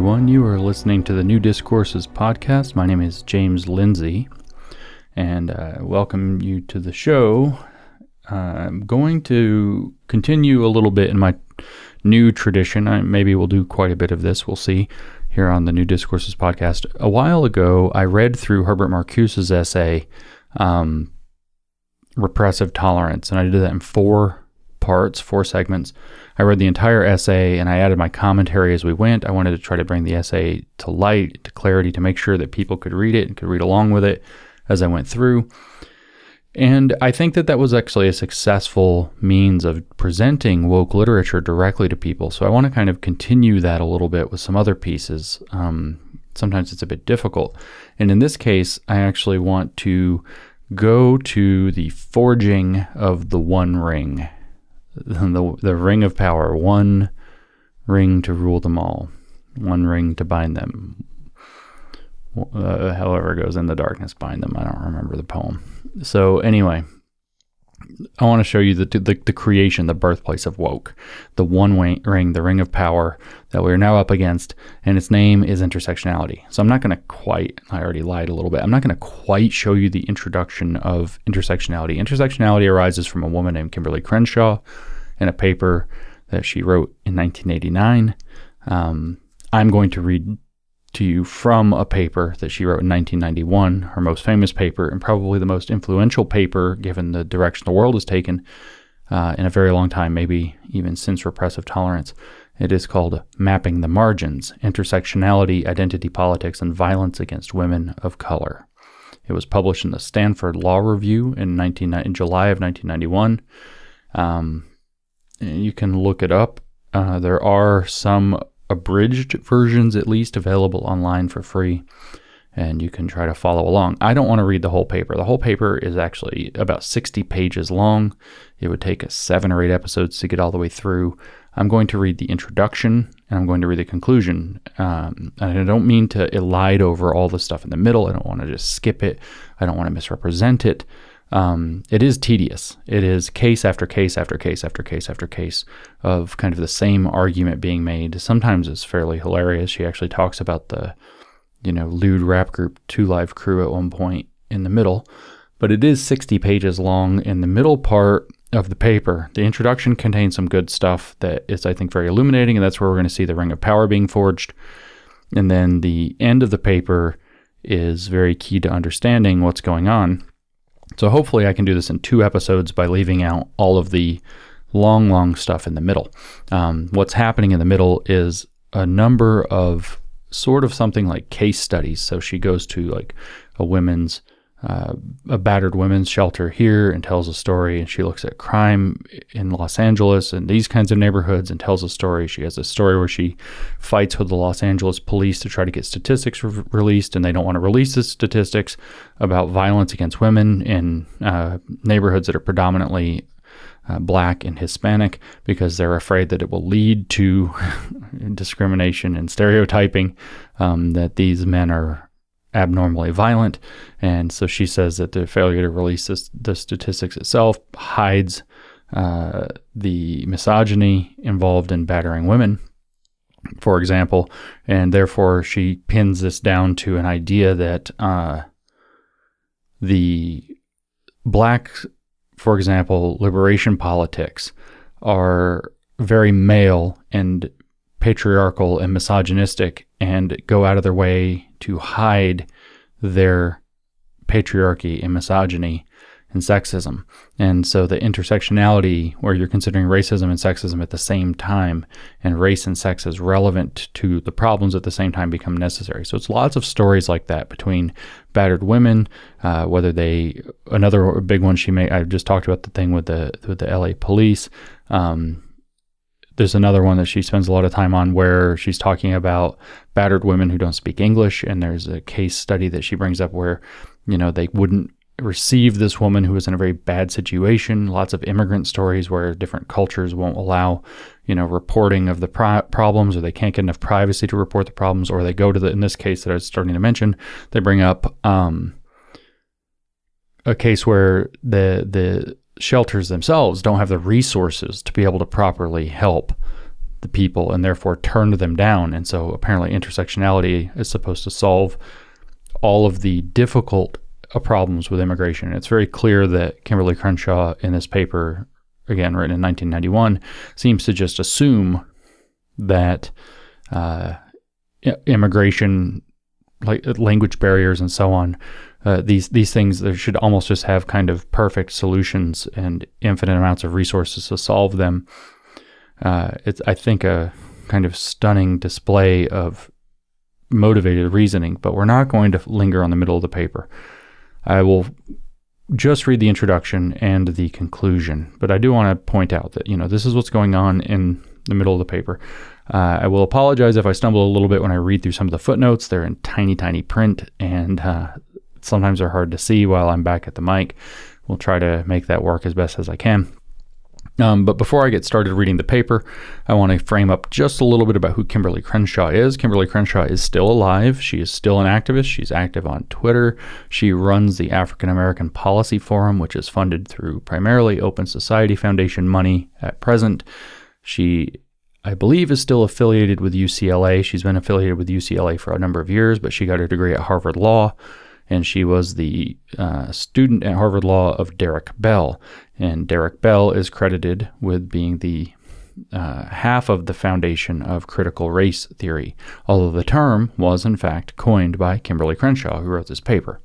Everyone. You are listening to the New Discourses podcast. My name is James Lindsay, and I uh, welcome you to the show. Uh, I'm going to continue a little bit in my new tradition. I, maybe we'll do quite a bit of this. We'll see here on the New Discourses podcast. A while ago, I read through Herbert Marcuse's essay, um, Repressive Tolerance, and I did that in four parts, four segments. I read the entire essay and I added my commentary as we went. I wanted to try to bring the essay to light, to clarity, to make sure that people could read it and could read along with it as I went through. And I think that that was actually a successful means of presenting woke literature directly to people. So I want to kind of continue that a little bit with some other pieces. Um, sometimes it's a bit difficult. And in this case, I actually want to go to the forging of the One Ring, the, the ring of power, one ring to rule them all, one ring to bind them. Uh, however, goes in the darkness, bind them. I don't remember the poem. So anyway, I want to show you the, the, the creation, the birthplace of woke, the one ring, the ring of power that we're now up against, and its name is intersectionality. So I'm not going to quite. I already lied a little bit. I'm not going to quite show you the introduction of intersectionality. Intersectionality arises from a woman named Kimberlé Crenshaw in a paper that she wrote in 1989. Um, I'm going to read to you from a paper that she wrote in 1991, her most famous paper, and probably the most influential paper given the direction the world has taken uh, in a very long time, maybe even since repressive tolerance. It is called Mapping the Margins Intersectionality, Identity Politics, and Violence Against Women of Color. It was published in the Stanford Law Review in, 19, in July of 1991. Um, you can look it up. Uh, there are some abridged versions at least available online for free and you can try to follow along. I don't want to read the whole paper. The whole paper is actually about 60 pages long. It would take us seven or eight episodes to get all the way through. I'm going to read the introduction and I'm going to read the conclusion. Um, and I don't mean to elide over all the stuff in the middle. I don't want to just skip it. I don't want to misrepresent it um, it is tedious. It is case after case after case after case after case of kind of the same argument being made. Sometimes it's fairly hilarious. She actually talks about the, you know, lewd rap group Two Live Crew at one point in the middle, but it is 60 pages long. In the middle part of the paper, the introduction contains some good stuff that is, I think, very illuminating, and that's where we're going to see the Ring of Power being forged. And then the end of the paper is very key to understanding what's going on so hopefully I can do this in two episodes by leaving out all of the long, long stuff in the middle. Um, what's happening in the middle is a number of sort of something like case studies. So she goes to like a women's uh, a battered women's shelter here and tells a story. And she looks at crime in Los Angeles and these kinds of neighborhoods and tells a story. She has a story where she fights with the Los Angeles police to try to get statistics re- released, and they don't want to release the statistics about violence against women in uh, neighborhoods that are predominantly uh, black and Hispanic because they're afraid that it will lead to discrimination and stereotyping, um, that these men are abnormally violent. And so she says that the failure to release this, the statistics itself hides uh, the misogyny involved in battering women, for example. And therefore, she pins this down to an idea that uh, the black, for example, liberation politics are very male and patriarchal and misogynistic and go out of their way to hide their patriarchy and misogyny and sexism. And so the intersectionality, where you're considering racism and sexism at the same time, and race and sex as relevant to the problems at the same time, become necessary. So it's lots of stories like that between battered women, uh, whether they another big one she made. I just talked about the thing with the with the LA police. Um, there's another one that she spends a lot of time on where she's talking about battered women who don't speak English. And there's a case study that she brings up where, you know, they wouldn't receive this woman who was in a very bad situation. Lots of immigrant stories where different cultures won't allow, you know, reporting of the pro- problems, or they can't get enough privacy to report the problems, or they go to the. In this case that I was starting to mention, they bring up um, a case where the the shelters themselves don't have the resources to be able to properly help the people and therefore turned them down. And so apparently, intersectionality is supposed to solve all of the difficult uh, problems with immigration. It's very clear that Kimberly Crenshaw in this paper, again written in 1991, seems to just assume that uh, immigration, like language barriers and so on, uh, these these things there should almost just have kind of perfect solutions and infinite amounts of resources to solve them. Uh, it's I think a kind of stunning display of motivated reasoning, but we're not going to linger on the middle of the paper. I will just read the introduction and the conclusion, but I do want to point out that you know this is what's going on in the middle of the paper. Uh, I will apologize if I stumble a little bit when I read through some of the footnotes. They're in tiny, tiny print, and uh, sometimes they're hard to see while I'm back at the mic. We'll try to make that work as best as I can. Um, but before I get started reading the paper, I want to frame up just a little bit about who Kimberly Crenshaw is. Kimberly Crenshaw is still alive. She is still an activist. She's active on Twitter. She runs the African American Policy Forum, which is funded through primarily Open Society Foundation money at present. She, I believe, is still affiliated with UCLA. She's been affiliated with UCLA for a number of years, but she got her degree at Harvard Law and she was the uh, student at Harvard Law of Derek Bell. And Derek Bell is credited with being the uh, half of the foundation of critical race theory, although the term was in fact coined by Kimberly Crenshaw, who wrote this paper.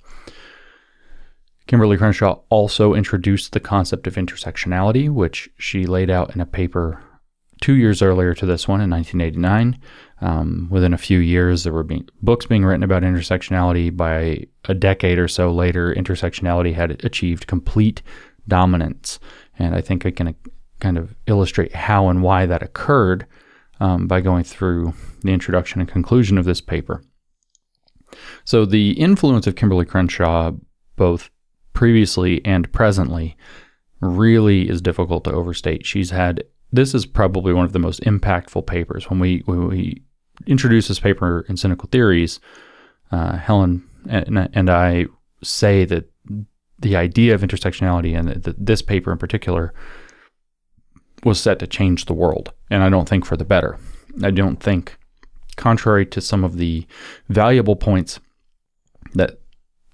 Kimberly Crenshaw also introduced the concept of intersectionality, which she laid out in a paper two years earlier to this one in 1989. Um, within a few years, there were being, books being written about intersectionality. By a decade or so later, intersectionality had achieved complete dominance. And I think I can kind of illustrate how and why that occurred um, by going through the introduction and conclusion of this paper. So, the influence of Kimberly Crenshaw, both previously and presently, really is difficult to overstate. She's had this is probably one of the most impactful papers. When we when we introduce this paper in Cynical Theories, uh, Helen and, and, I say that the idea of intersectionality and this paper in particular was set to change the world, and I don't think for the better. I don't think, contrary to some of the valuable points that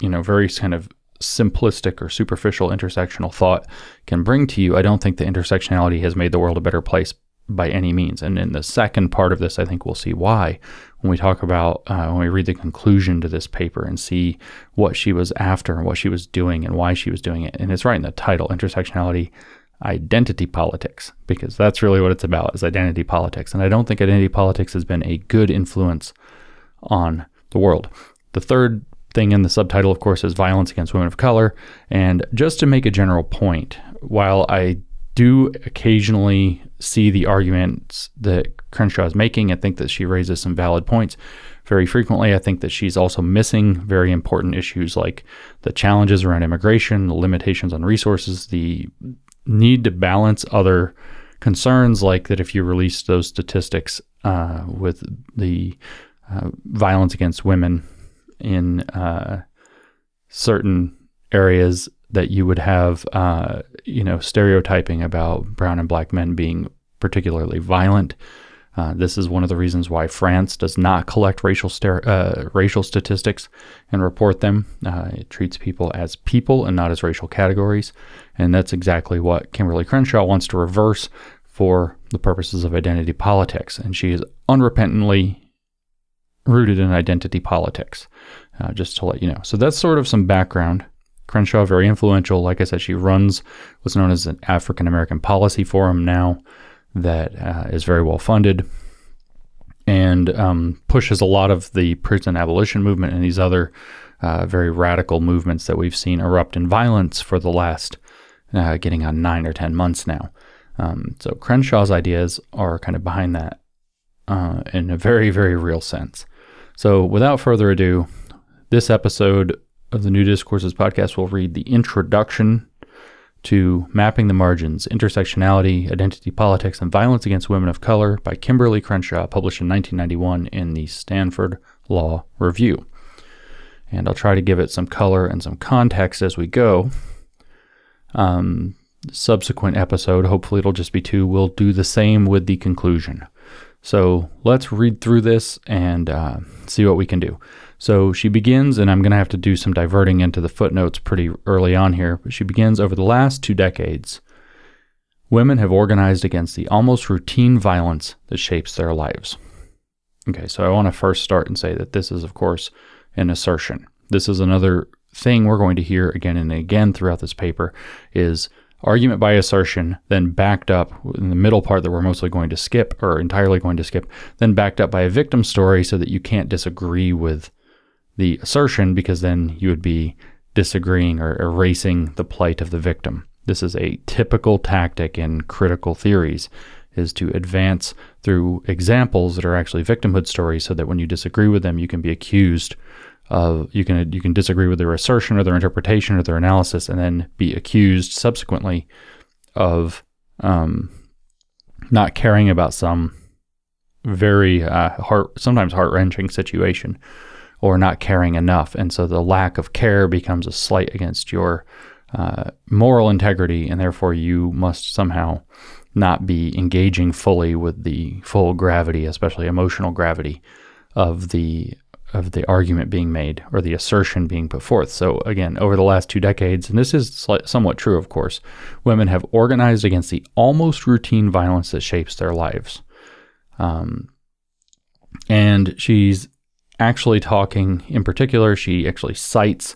you know various kind of simplistic or superficial intersectional thought can bring to you, I don't think the intersectionality has made the world a better place by any means. And in the second part of this, I think we'll see why when we talk about, uh, when we read the conclusion to this paper and see what she was after and what she was doing and why she was doing it. And it's right in the title Intersectionality Identity Politics, because that's really what it's about is identity politics. And I don't think identity politics has been a good influence on the world. The third thing in the subtitle, of course, is violence against women of color. And just to make a general point, while I do occasionally see the arguments that Crenshaw is making, I think that she raises some valid points. Very frequently, I think that she's also missing very important issues like the challenges around immigration, the limitations on resources, the need to balance other concerns, like that if you release those statistics uh, with the uh, violence against women in uh, certain areas that you would have, uh, you know, stereotyping about brown and black men being particularly violent. Uh, this is one of the reasons why France does not collect racial uh, racial statistics and report them. Uh, it treats people as people and not as racial categories, and that's exactly what Kimberly Crenshaw wants to reverse for the purposes of identity politics. And she is unrepentantly rooted in identity politics, uh, just to let you know. So that's sort of some background. Crenshaw, very influential. Like I said, she runs what's known as an African American Policy Forum now that uh, is very well funded and um, pushes a lot of the prison abolition movement and these other uh, very radical movements that we've seen erupt in violence for the last uh, getting on nine or ten months now. Um, so Crenshaw's ideas are kind of behind that uh, in a very, very real sense. So, without further ado, this episode of the New Discourses podcast will read the introduction to Mapping the Margins Intersectionality, Identity Politics, and Violence Against Women of Color by Kimberly Crenshaw, published in 1991 in the Stanford Law Review. And I'll try to give it some color and some context as we go. Um, subsequent episode, hopefully it'll just be two, we'll do the same with the conclusion. So let's read through this and uh, see what we can do. So she begins, and I'm going to have to do some diverting into the footnotes pretty early on here, but she begins over the last two decades. Women have organized against the almost routine violence that shapes their lives. Okay, so I want to first start and say that this is, of course, an assertion. This is another thing we're going to hear again and again throughout this paper is argument by assertion, then backed up in the middle part that we're mostly going to skip or entirely going to skip, then backed up by a victim story so that you can't disagree with the assertion because then you would be disagreeing or erasing the plight of the victim. This is a typical tactic in critical theories is to advance through examples that are actually victimhood stories so that when you disagree with them you can be accused uh, you can you can disagree with their assertion or their interpretation or their analysis, and then be accused subsequently of um, not caring about some very uh, heart sometimes heart wrenching situation or not caring enough, and so the lack of care becomes a slight against your uh, moral integrity, and therefore you must somehow not be engaging fully with the full gravity, especially emotional gravity, of the of the argument being made or the assertion being put forth. So, again, over the last two decades, and this is somewhat true, of course, women have organized against the almost routine violence that shapes their lives. Um, and she's actually talking, in particular, she actually cites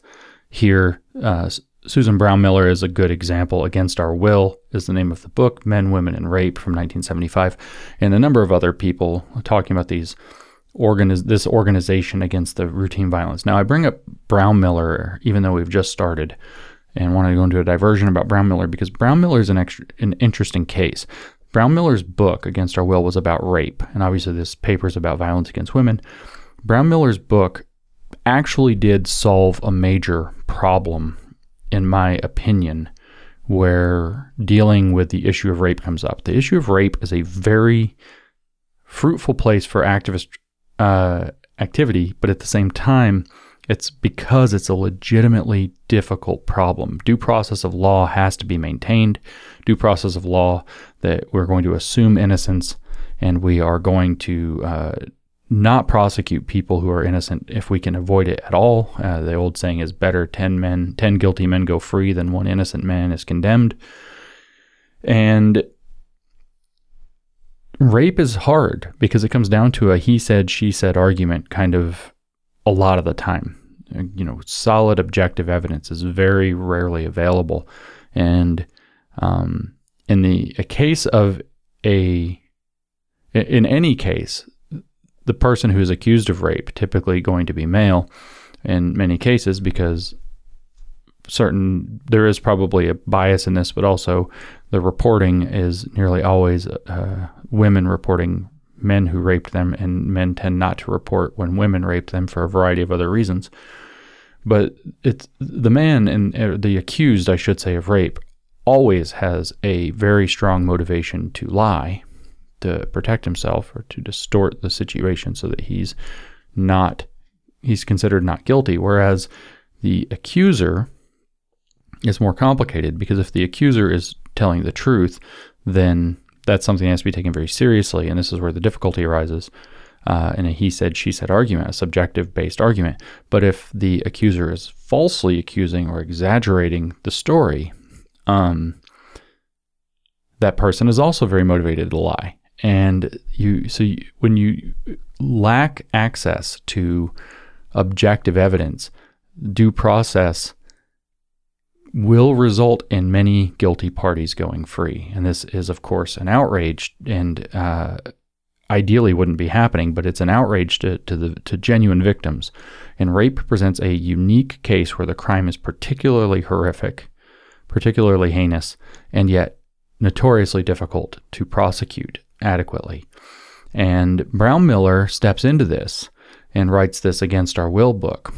here uh, Susan Brownmiller is a good example. Against Our Will is the name of the book, Men, Women, and Rape from 1975, and a number of other people talking about these organiz- this organization against the routine violence. Now, I bring up Brownmiller, even though we've just started, and wanted to go into a diversion about Brownmiller because Brownmiller is an, extra, an interesting case. Brownmiller's book, Against Our Will, was about rape, and obviously this paper is about violence against women. Brownmiller's book actually did solve a major problem, in my opinion, where dealing with the issue of rape comes up. The issue of rape is a very fruitful place for activist uh, activity, but at the same time, it's because it's a legitimately difficult problem. Due process of law has to be maintained. Due process of law that we're going to assume innocence and we are going to uh, not prosecute people who are innocent if we can avoid it at all. Uh, the old saying is better 10 men, 10 guilty men go free than one innocent man is condemned. And rape is hard because it comes down to a he said, she said argument kind of a lot of the time. You know, solid objective evidence is very rarely available. And um, in the a case of a, in any case, the person who is accused of rape, typically going to be male in many cases because certain there is probably a bias in this, but also the reporting is nearly always uh, women reporting men who raped them, and men tend not to report when women rape them for a variety of other reasons. But it's the man and uh, the accused, I should say, of rape always has a very strong motivation to lie, to protect himself, or to distort the situation so that he's not he's considered not guilty. Whereas the accuser is more complicated because if the accuser is telling the truth, then that's something that has to be taken very seriously. And this is where the difficulty arises uh, in a he said, she said argument, a subjective based argument. But if the accuser is falsely accusing or exaggerating the story, um, that person is also very motivated to lie. And you, so you, when you lack access to objective evidence, due process will result in many guilty parties going free. And this is, of course, an outrage and uh, ideally wouldn't be happening, but it's an outrage to, to, the, to genuine victims. And rape presents a unique case where the crime is particularly horrific, particularly heinous, and yet notoriously difficult to prosecute adequately. And Brownmiller steps into this and writes this Against Our Will book.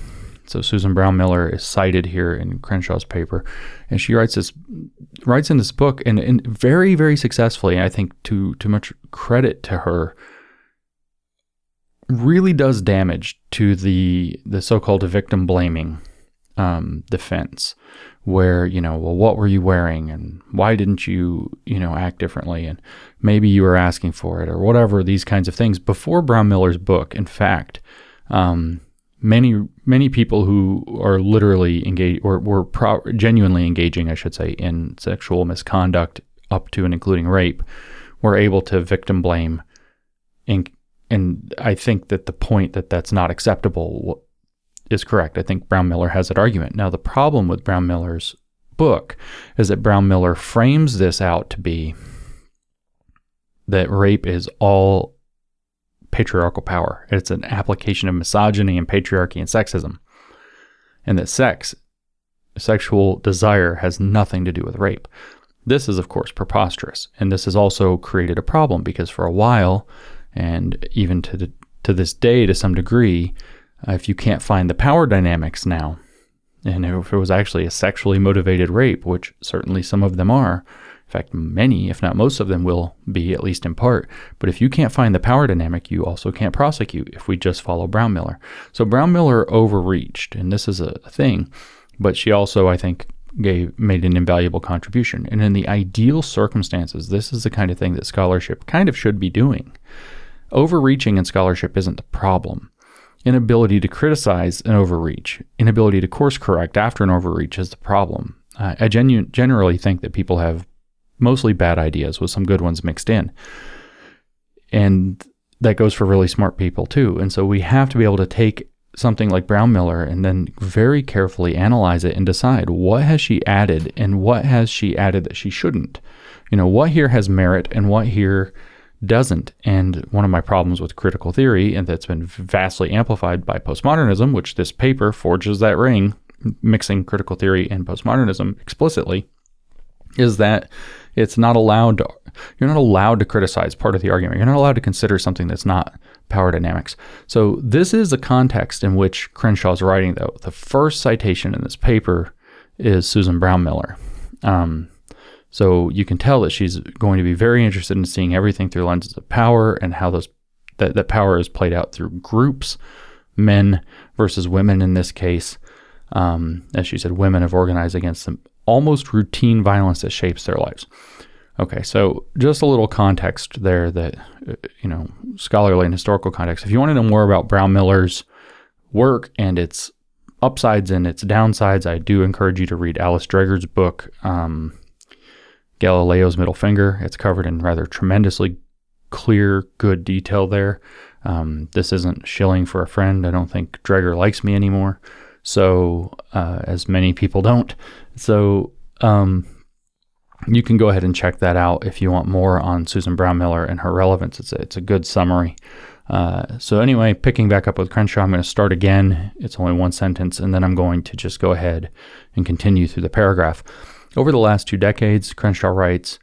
So Susan Brownmiller is cited here in Crenshaw's paper, and she writes this writes in this book and, and very very successfully. I think to to much credit to her, really does damage to the the so-called victim blaming um, defense, where, you know, well, what were you wearing and why didn't you, you know, act differently? And maybe you were asking for it or whatever, these kinds of things. Before Brownmiller's book, in fact, um, many many people who are literally engaged or were pro- genuinely engaging, I should say, in sexual misconduct up to and including rape, were able to victim blame. And, and I think that the point that that's not acceptable is correct. I think Brownmiller has that argument. Now, the problem with Brownmiller's book is that Brownmiller frames this out to be that rape is all patriarchal power. It's an application of misogyny and patriarchy and sexism. And that sex, sexual desire, has nothing to do with rape. This is, of course, preposterous. And this has also created a problem because for a while, and even to, the, to this day to some degree, uh, if you can't find the power dynamics now, and if it was actually a sexually motivated rape, which certainly some of them are, in fact, many, if not most of them, will be, at least in part. But if you can't find the power dynamic, you also can't prosecute if we just follow Brownmiller. So Brownmiller overreached, and this is a thing, but she also, I think, gave made an invaluable contribution. And in the ideal circumstances, this is the kind of thing that scholarship kind of should be doing. Overreaching in scholarship isn't the problem inability to criticize an overreach, inability to course correct after an overreach is the problem. Uh, I genu- generally think that people have mostly bad ideas with some good ones mixed in. And that goes for really smart people too. And so we have to be able to take something like Brownmiller and then very carefully analyze it and decide what has she added and what has she added that she shouldn't. You know, what here has merit and what here doesn't. And one of my problems with critical theory, and that's been vastly amplified by postmodernism, which this paper forges that ring, mixing critical theory and postmodernism explicitly, is that it's not allowed to, you're not allowed to criticize part of the argument. You're not allowed to consider something that's not power dynamics. So this is the context in which Crenshaw's writing, though. The first citation in this paper is Susan Brownmiller. Um, so you can tell that she's going to be very interested in seeing everything through lenses of power and how those that, that power is played out through groups, men versus women in this case. Um, as she said, women have organized against some almost routine violence that shapes their lives. Okay, so just a little context there that, uh, you know, scholarly and historical context. If you want to know more about Brownmiller's work and its upsides and its downsides, I do encourage you to read Alice Dreger's book, um, Galileo's Middle Finger. It's covered in rather tremendously clear, good detail there. Um, this isn't shilling for a friend. I don't think Dreger likes me anymore. So, uh, as many people don't. So, um, you can go ahead and check that out if you want more on Susan Brownmiller and her relevance. It's a, it's a good summary. Uh, so, anyway, picking back up with Crenshaw, I'm going to start again. It's only one sentence, and then I'm going to just go ahead and continue through the paragraph. Over the last two decades, Crenshaw writes,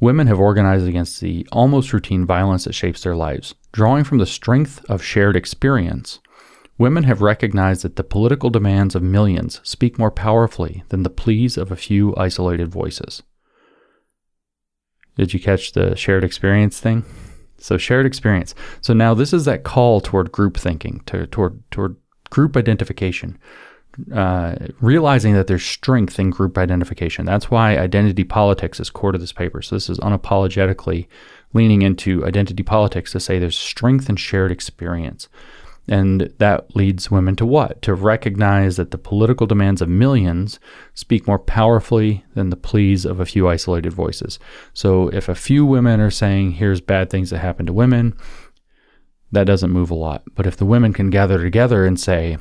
Women have organized against the almost routine violence that shapes their lives, drawing from the strength of shared experience. Women have recognized that the political demands of millions speak more powerfully than the pleas of a few isolated voices. Did you catch the shared experience thing? So shared experience. So now this is that call toward group thinking, to, toward toward group identification, uh, realizing that there's strength in group identification. That's why identity politics is core to this paper. So this is unapologetically leaning into identity politics to say there's strength in shared experience. And that leads women to what? To recognize that the political demands of millions speak more powerfully than the pleas of a few isolated voices. So if a few women are saying, here's bad things that happen to women, that doesn't move a lot. But if the women can gather together and say,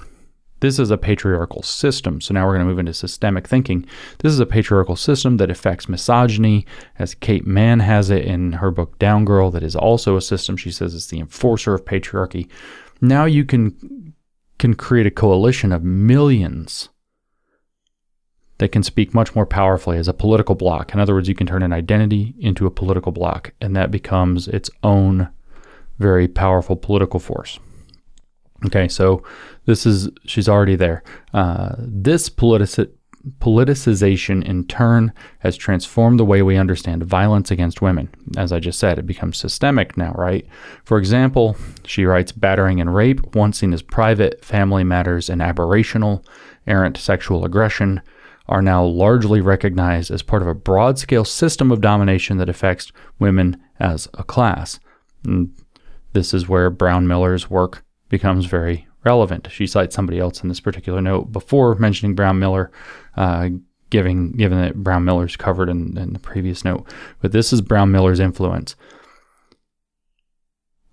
this is a patriarchal system. So now we're going to move into systemic thinking. This is a patriarchal system that affects misogyny, as Kate Manne has it in her book Down Girl, that is also a system. She says it's the enforcer of patriarchy. Now you can can create a coalition of millions that can speak much more powerfully as a political bloc. In other words, you can turn an identity into a political bloc, and that becomes its own very powerful political force. Okay, so this is she's already there. Uh, this politic politicization in turn has transformed the way we understand violence against women. As I just said, it becomes systemic now, right? For example, she writes battering and rape, once seen as private family matters and aberrational, errant sexual aggression, are now largely recognized as part of a broad scale system of domination that affects women as a class. And this is where Brownmiller's work becomes very relevant. She cites somebody else in this particular note before mentioning Brownmiller, uh, giving given that Brownmiller's covered in, in the previous note. But this is Brownmiller's influence.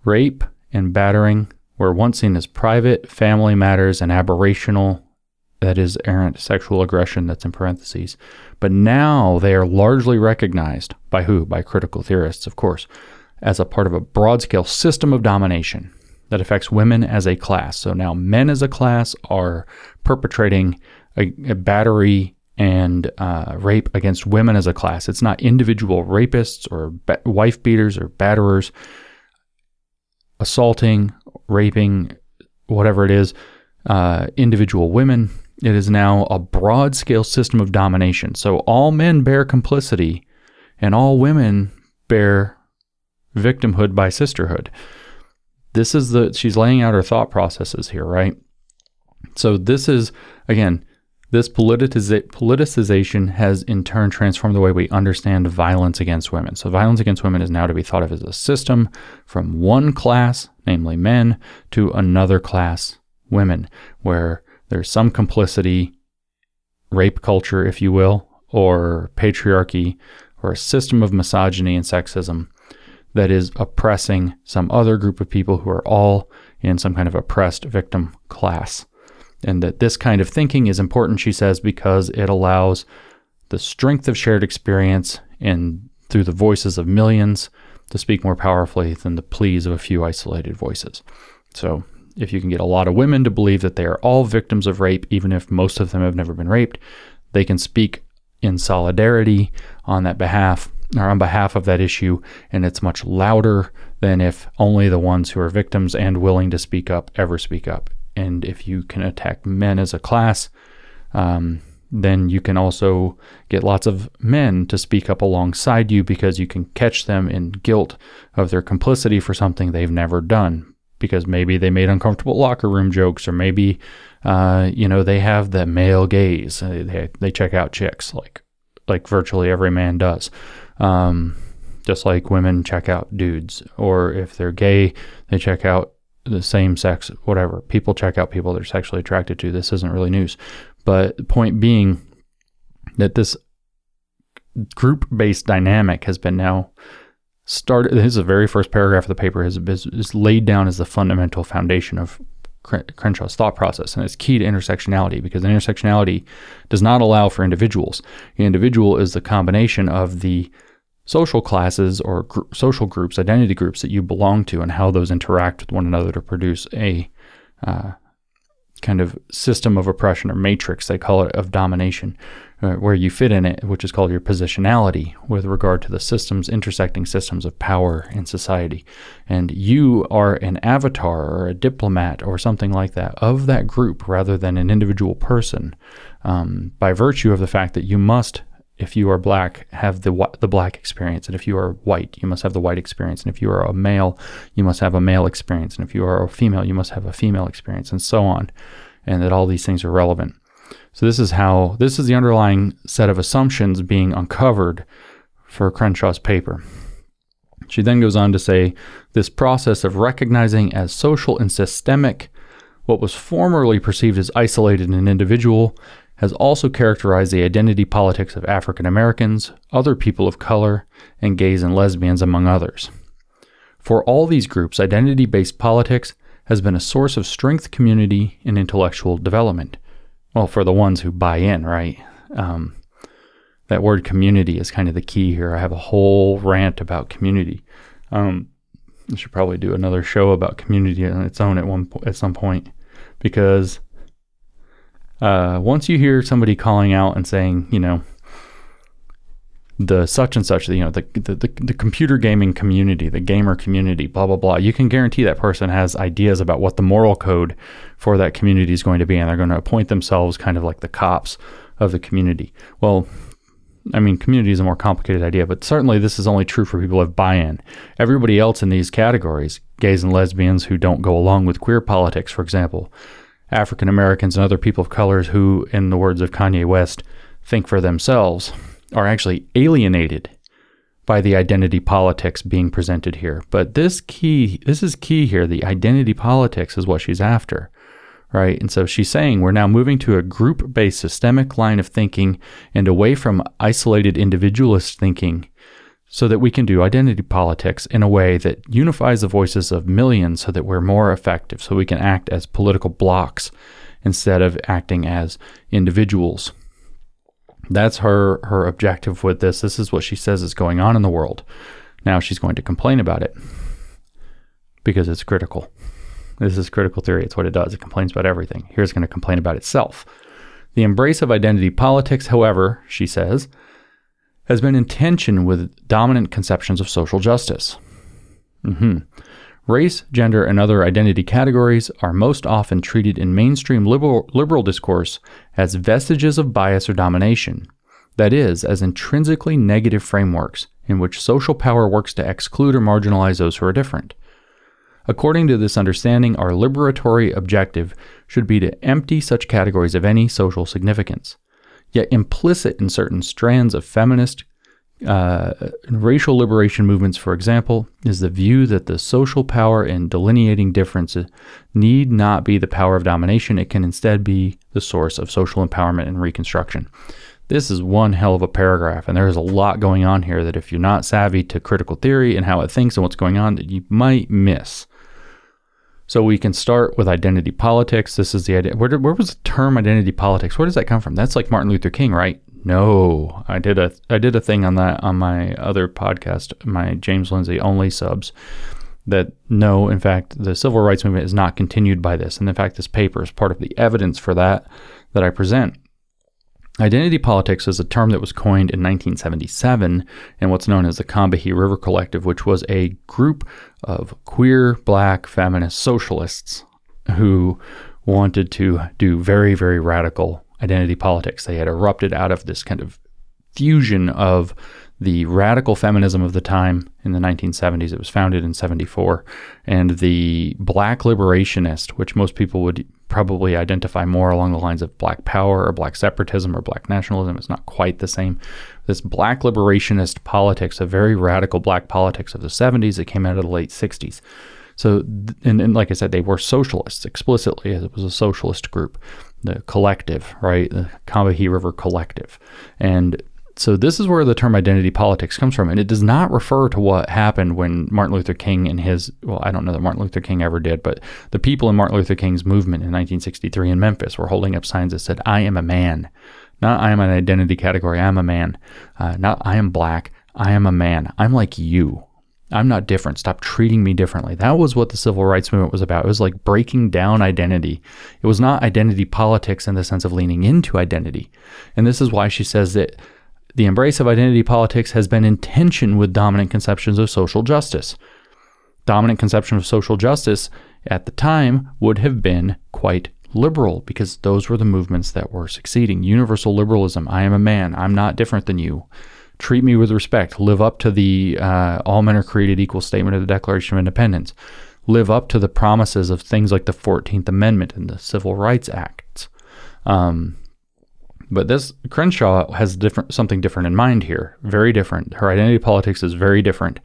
Rape and battering were once seen as private family matters and aberrational, that is, errant sexual aggression, that's in parentheses. But now they are largely recognized by who? By critical theorists, of course, as a part of a broad scale system of domination that affects women as a class. So now men as a class are perpetrating a, a battery and uh, rape against women as a class. It's not individual rapists or ba- wife beaters or batterers assaulting, raping, whatever it is, uh, individual women. It is now a broad scale system of domination. So all men bear complicity and all women bear victimhood by sisterhood. This is the, she's laying out her thought processes here, right? So this is, again, this politicization has in turn transformed the way we understand violence against women. So, violence against women is now to be thought of as a system from one class, namely men, to another class, women, where there's some complicity, rape culture, if you will, or patriarchy, or a system of misogyny and sexism that is oppressing some other group of people who are all in some kind of oppressed victim class. And that this kind of thinking is important, she says, because it allows the strength of shared experience and through the voices of millions to speak more powerfully than the pleas of a few isolated voices. So, if you can get a lot of women to believe that they are all victims of rape, even if most of them have never been raped, they can speak in solidarity on that behalf or on behalf of that issue, and it's much louder than if only the ones who are victims and willing to speak up ever speak up and if you can attack men as a class, um, then you can also get lots of men to speak up alongside you because you can catch them in guilt of their complicity for something they've never done. Because maybe they made uncomfortable locker room jokes, or maybe, uh, you know, they have the male gaze. They, they check out chicks like like virtually every man does. Um, just like women check out dudes, or if they're gay, they check out the same sex, whatever. People check out people they're sexually attracted to. This isn't really news. But the point being that this group based dynamic has been now started. This is the very first paragraph of the paper is, is, laid down as the fundamental foundation of Crenshaw's thought process, and it's key to intersectionality because intersectionality does not allow for individuals. The individual is the combination of the social classes or gr- social groups, identity groups that you belong to, and how those interact with one another to produce a uh, kind of system of oppression or matrix, they call it, of domination, uh, where you fit in it, which is called your positionality with regard to the systems, intersecting systems of power in society. And you are an avatar or a diplomat or something like that of that group rather than an individual person um, by virtue of the fact that you must if you are black, have the the black experience, and if you are white, you must have the white experience, and if you are a male, you must have a male experience, and if you are a female, you must have a female experience, and so on, and that all these things are relevant. So this is how this is the underlying set of assumptions being uncovered for Crenshaw's paper. She then goes on to say this process of recognizing as social and systemic what was formerly perceived as isolated and individual has also characterized the identity politics of African Americans, other people of color, and gays and lesbians, among others. For all these groups, identity based politics has been a source of strength, community, and intellectual development. Well, for the ones who buy in, right? Um, that word community is kind of the key here. I have a whole rant about community. Um, I should probably do another show about community on its own at one po- at some point because uh, once you hear somebody calling out and saying, you know, the such and such, you know, the, the, the, the, computer gaming community, the gamer community, blah, blah, blah, you can guarantee that person has ideas about what the moral code for that community is going to be. And they're going to appoint themselves kind of like the cops of the community. Well, I mean, community is a more complicated idea, but certainly this is only true for people who have buy in. Everybody else in these categories, gays and lesbians who don't go along with queer politics, for example, African Americans and other people of colors who, in the words of Kanye West, think for themselves are actually alienated by the identity politics being presented here. But this key, this is key here. The identity politics is what she's after, right? And so she's saying we're now moving to a group-based systemic line of thinking and away from isolated individualist thinking so that we can do identity politics in a way that unifies the voices of millions so that we're more effective, so we can act as political blocks instead of acting as individuals. That's her her objective with this. This is what she says is going on in the world. Now she's going to complain about it because it's critical. This is critical theory. It's what it does. It complains about everything. Here's going to complain about itself. The embrace of identity politics, however, she says, has been in tension with dominant conceptions of social justice. Mm-hmm. Race, gender, and other identity categories are most often treated in mainstream liberal, liberal discourse as vestiges of bias or domination, that is, as intrinsically negative frameworks in which social power works to exclude or marginalize those who are different. According to this understanding, our liberatory objective should be to empty such categories of any social significance. Yet implicit in certain strands of feminist, uh, racial liberation movements, for example, is the view that the social power in delineating differences need not be the power of domination. It can instead be the source of social empowerment and reconstruction. This is one hell of a paragraph, and there's a lot going on here that if you're not savvy to critical theory and how it thinks and what's going on, that you might miss. So we can start with identity politics. This is the idea. Where, did, where was the term identity politics? Where does that come from? That's like Martin Luther King, right? No, I did a I did a thing on that on my other podcast, my James Lindsay only subs. That no, in fact, the civil rights movement is not continued by this, and in fact, this paper is part of the evidence for that that I present. Identity politics is a term that was coined in 1977 in what's known as the Combahee River Collective, which was a group of queer, black, feminist socialists who wanted to do very, very radical identity politics. They had erupted out of this kind of fusion of the radical feminism of the time in the 1970s. It was founded in 74. And the black liberationist, which most people would probably identify more along the lines of black power or black separatism or black nationalism. It's not quite the same. This black liberationist politics, a very radical black politics of the 70s that came out of the late 60s. So, and, and like I said, they were socialists explicitly, as it was a socialist group the collective, right? The Combahee River Collective. And so this is where the term identity politics comes from. And it does not refer to what happened when Martin Luther King and his, well, I don't know that Martin Luther King ever did, but the people in Martin Luther King's movement in 1963 in Memphis were holding up signs that said, I am a man. Not I am an identity category, I am a man. Uh, not I am black, I am a man. I'm like you. I'm not different. Stop treating me differently. That was what the civil rights movement was about. It was like breaking down identity. It was not identity politics in the sense of leaning into identity. And this is why she says that the embrace of identity politics has been in tension with dominant conceptions of social justice. Dominant conception of social justice at the time would have been quite liberal because those were the movements that were succeeding. Universal liberalism I am a man, I'm not different than you treat me with respect, live up to the uh, all men are created equal statement of the Declaration of Independence, live up to the promises of things like the 14th Amendment and the Civil Rights Acts. Um, but this Crenshaw has different something different in mind here, very different. Her identity politics is very different.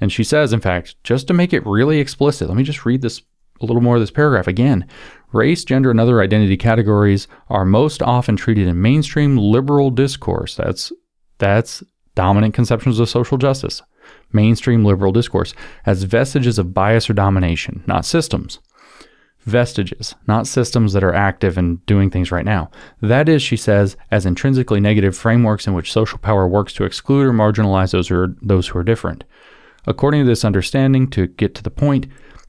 And she says, in fact, just to make it really explicit, let me just read this a little more of this paragraph again. Race, gender, and other identity categories are most often treated in mainstream liberal discourse. That's that's dominant conceptions of social justice, mainstream liberal discourse, as vestiges of bias or domination, not systems. Vestiges, not systems that are active and doing things right now. That is, she says, as intrinsically negative frameworks in which social power works to exclude or marginalize those who are, those who are different. According to this understanding, to get to the point,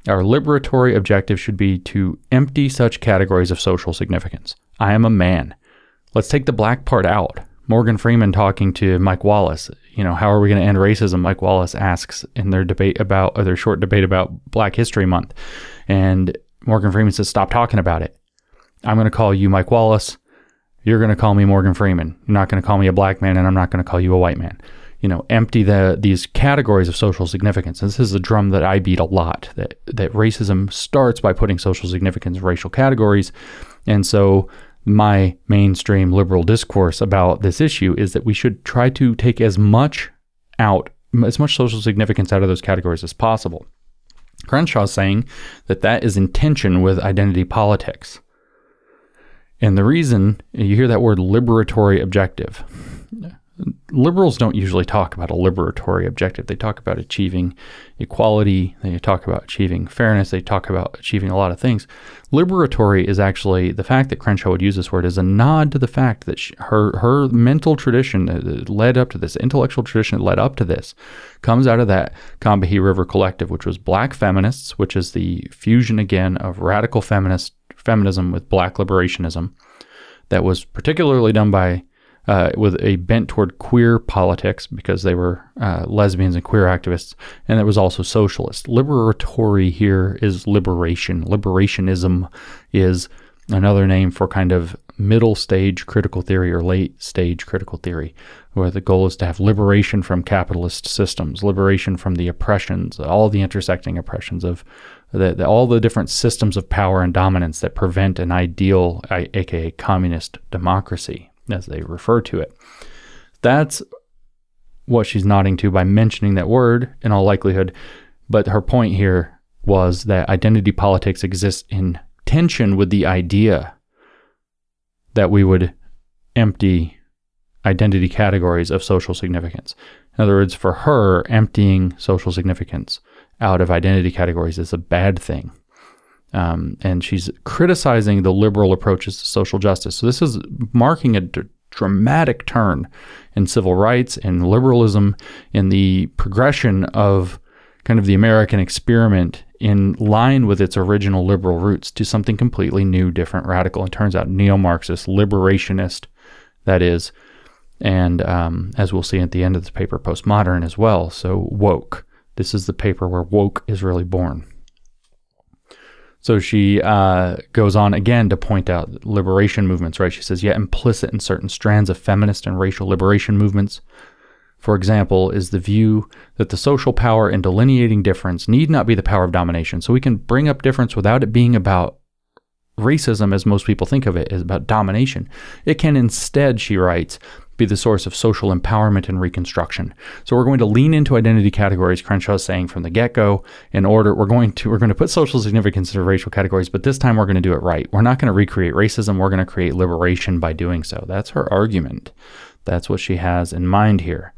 our liberatory objective should be to empty such categories of social significance. I am a man. Let's take the black part out. Morgan Freeman talking to Mike Wallace. You know, how are we going to end racism? Mike Wallace asks in their debate about, or their short debate about Black History Month. And Morgan Freeman says, stop talking about it. I'm going to call you Mike Wallace. You're going to call me Morgan Freeman. You're not going to call me a black man, and I'm not going to call you a white man. You know, empty the these categories of social significance. And this is a drum that I beat a lot. That that racism starts by putting social significance in racial categories, and so my mainstream liberal discourse about this issue is that we should try to take as much out, as much social significance out of those categories as possible. Crenshaw saying that that is in tension with identity politics. And the reason you hear that word liberatory objective liberals don't usually talk about a liberatory objective. They talk about achieving equality, they talk about achieving fairness, they talk about achieving a lot of things. Liberatory is actually the fact that Crenshaw would use this word is a nod to the fact that she, her her mental tradition led up to this, intellectual tradition that led up to this, comes out of that Combahee River Collective, which was black feminists, which is the fusion again of radical feminist feminism with black liberationism that was particularly done by uh, with a bent toward queer politics because they were uh, lesbians and queer activists, and it was also socialist. Liberatory here is liberation. Liberationism is another name for kind of middle stage critical theory or late stage critical theory, where the goal is to have liberation from capitalist systems, liberation from the oppressions, all the intersecting oppressions of the, the, all the different systems of power and dominance that prevent an ideal, aka communist democracy as they refer to it. That's what she's nodding to by mentioning that word in all likelihood. But her point here was that identity politics exists in tension with the idea that we would empty identity categories of social significance. In other words, for her, emptying social significance out of identity categories is a bad thing. Um, and she's criticizing the liberal approaches to social justice. So this is marking a d- dramatic turn in civil rights and liberalism in the progression of kind of the American experiment in line with its original liberal roots to something completely new, different, radical. It turns out neo-Marxist, liberationist, that is, and um, as we'll see at the end of this paper, postmodern as well. So woke. This is the paper where woke is really born. So she uh, goes on again to point out liberation movements, right? She says, yet implicit in certain strands of feminist and racial liberation movements, for example, is the view that the social power in delineating difference need not be the power of domination. So we can bring up difference without it being about racism, as most people think of it, is about domination. It can instead, she writes, be the source of social empowerment and reconstruction. So we're going to lean into identity categories, Crenshaw is saying from the get-go, in order we're going to we're going to put social significance into racial categories, but this time we're going to do it right. We're not going to recreate racism, we're going to create liberation by doing so. That's her argument. That's what she has in mind here.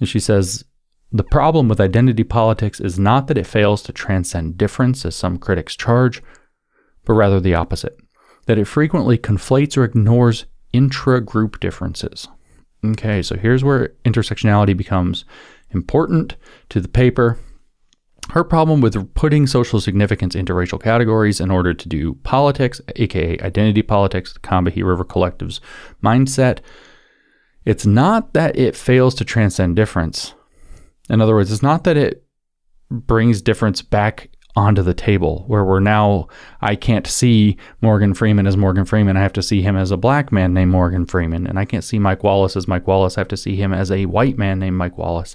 And she says the problem with identity politics is not that it fails to transcend difference, as some critics charge, but rather the opposite that it frequently conflates or ignores intra group differences. Okay, so here's where intersectionality becomes important to the paper. Her problem with putting social significance into racial categories in order to do politics, aka identity politics, the Combahee River Collective's mindset, it's not that it fails to transcend difference. In other words, it's not that it brings difference back onto the table where we're now I can't see Morgan Freeman as Morgan Freeman. I have to see him as a black man named Morgan Freeman. And I can't see Mike Wallace as Mike Wallace. I have to see him as a white man named Mike Wallace.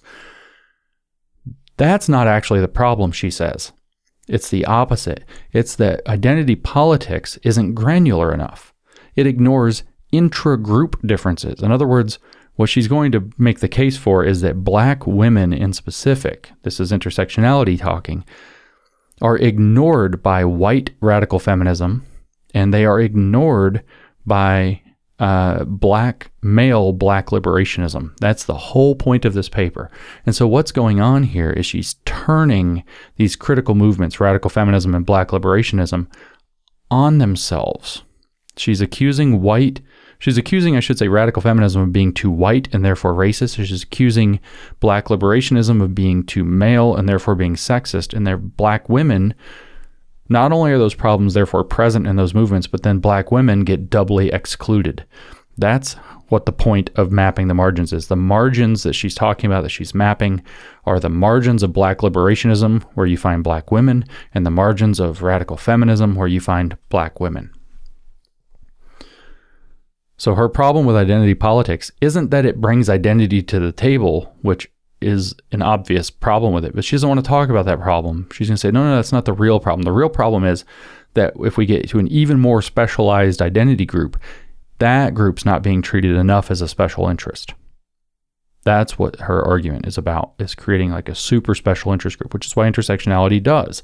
That's not actually the problem, she says. It's the opposite. It's that identity politics isn't granular enough. It ignores intra group differences. In other words, what she's going to make the case for is that black women in specific, this is intersectionality talking, are ignored by white radical feminism and they are ignored by uh, black male black liberationism. That's the whole point of this paper. And so, what's going on here is she's turning these critical movements, radical feminism and black liberationism, on themselves. She's accusing white She's accusing, I should say, radical feminism of being too white and therefore racist. She's accusing black liberationism of being too male and therefore being sexist. And they're black women. Not only are those problems therefore present in those movements, but then black women get doubly excluded. That's what the point of mapping the margins is. The margins that she's talking about, that she's mapping, are the margins of black liberationism, where you find black women, and the margins of radical feminism, where you find black women. So her problem with identity politics isn't that it brings identity to the table, which is an obvious problem with it, but she doesn't want to talk about that problem. She's going to say, no, no, that's not the real problem. The real problem is that if we get to an even more specialized identity group, that group's not being treated enough as a special interest. That's what her argument is about, is creating like a super special interest group, which is why intersectionality does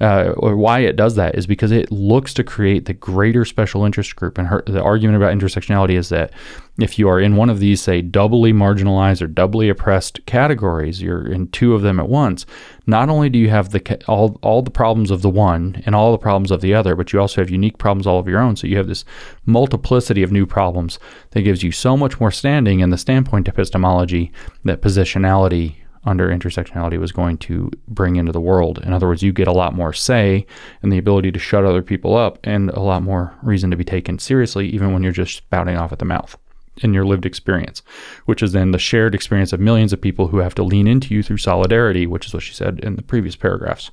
uh, or why it does that is because it looks to create the greater special interest group. And her, the argument about intersectionality is that if you are in one of these, say, doubly marginalized or doubly oppressed categories, you're in two of them at once. Not only do you have the all all the problems of the one and all the problems of the other, but you also have unique problems all of your own. So you have this multiplicity of new problems that gives you so much more standing in the standpoint epistemology that positionality under intersectionality was going to bring into the world. In other words, you get a lot more say and the ability to shut other people up and a lot more reason to be taken seriously, even when you're just spouting off at the mouth in your lived experience, which is then the shared experience of millions of people who have to lean into you through solidarity, which is what she said in the previous paragraphs.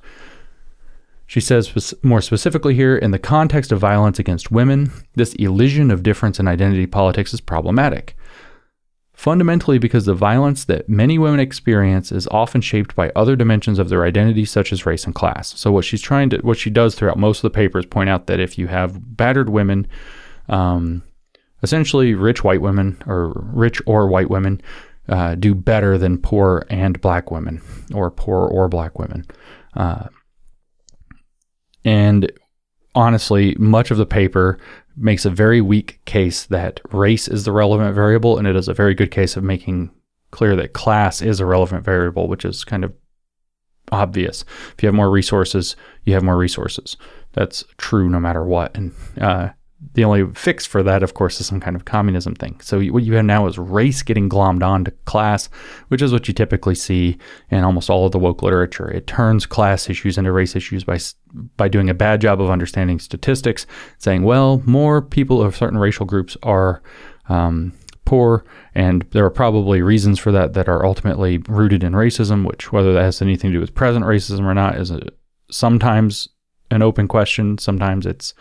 She says more specifically here in the context of violence against women, this elision of difference in identity politics is problematic fundamentally because the violence that many women experience is often shaped by other dimensions of their identity such as race and class. So what she's trying to what she does throughout most of the papers point out that if you have battered women um, essentially rich white women or rich or white women uh, do better than poor and black women or poor or black women. Uh, and honestly much of the paper makes a very weak case that race is the relevant variable, and it is a very good case of making clear that class is a relevant variable, which is kind of obvious. If you have more resources, you have more resources. That's true no matter what. And uh, the only fix for that, of course, is some kind of communism thing. So what you have now is race getting glommed onto class, which is what you typically see in almost all of the woke literature. It turns class issues into race issues by by doing a bad job of understanding statistics, saying, well, more people of certain racial groups are um, poor, and there are probably reasons for that that are ultimately rooted in racism. Which, whether that has anything to do with present racism or not, is a, sometimes an open question. Sometimes it's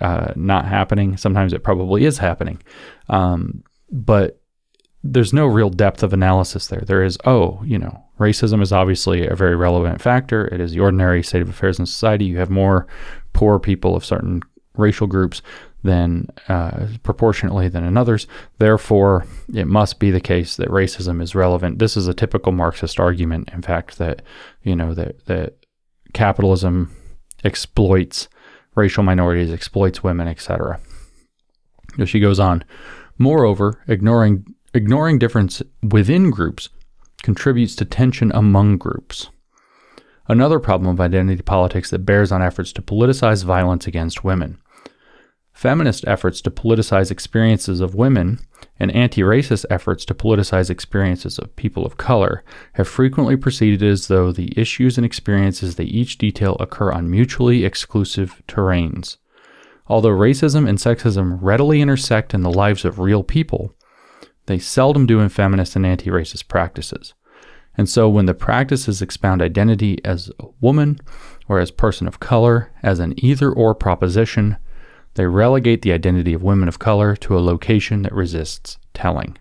uh, not happening. Sometimes it probably is happening. Um, but there's no real depth of analysis there. There is, oh, you know, racism is obviously a very relevant factor. It is the ordinary state of affairs in society. You have more poor people of certain racial groups than uh, proportionately than in others. Therefore, it must be the case that racism is relevant. This is a typical Marxist argument, in fact, that you know that that capitalism exploits racial minorities, exploits women, etc. She goes on. Moreover, ignoring ignoring difference within groups contributes to tension among groups. Another problem of identity politics that bears on efforts to politicize violence against women. Feminist efforts to politicize experiences of women and anti racist efforts to politicize experiences of people of color have frequently proceeded as though the issues and experiences they each detail occur on mutually exclusive terrains. Although racism and sexism readily intersect in the lives of real people, they seldom do in feminist and anti racist practices. And so when the practices expound identity as a woman or as person of color as an either or proposition, they relegate the identity of women of color to a location that resists telling.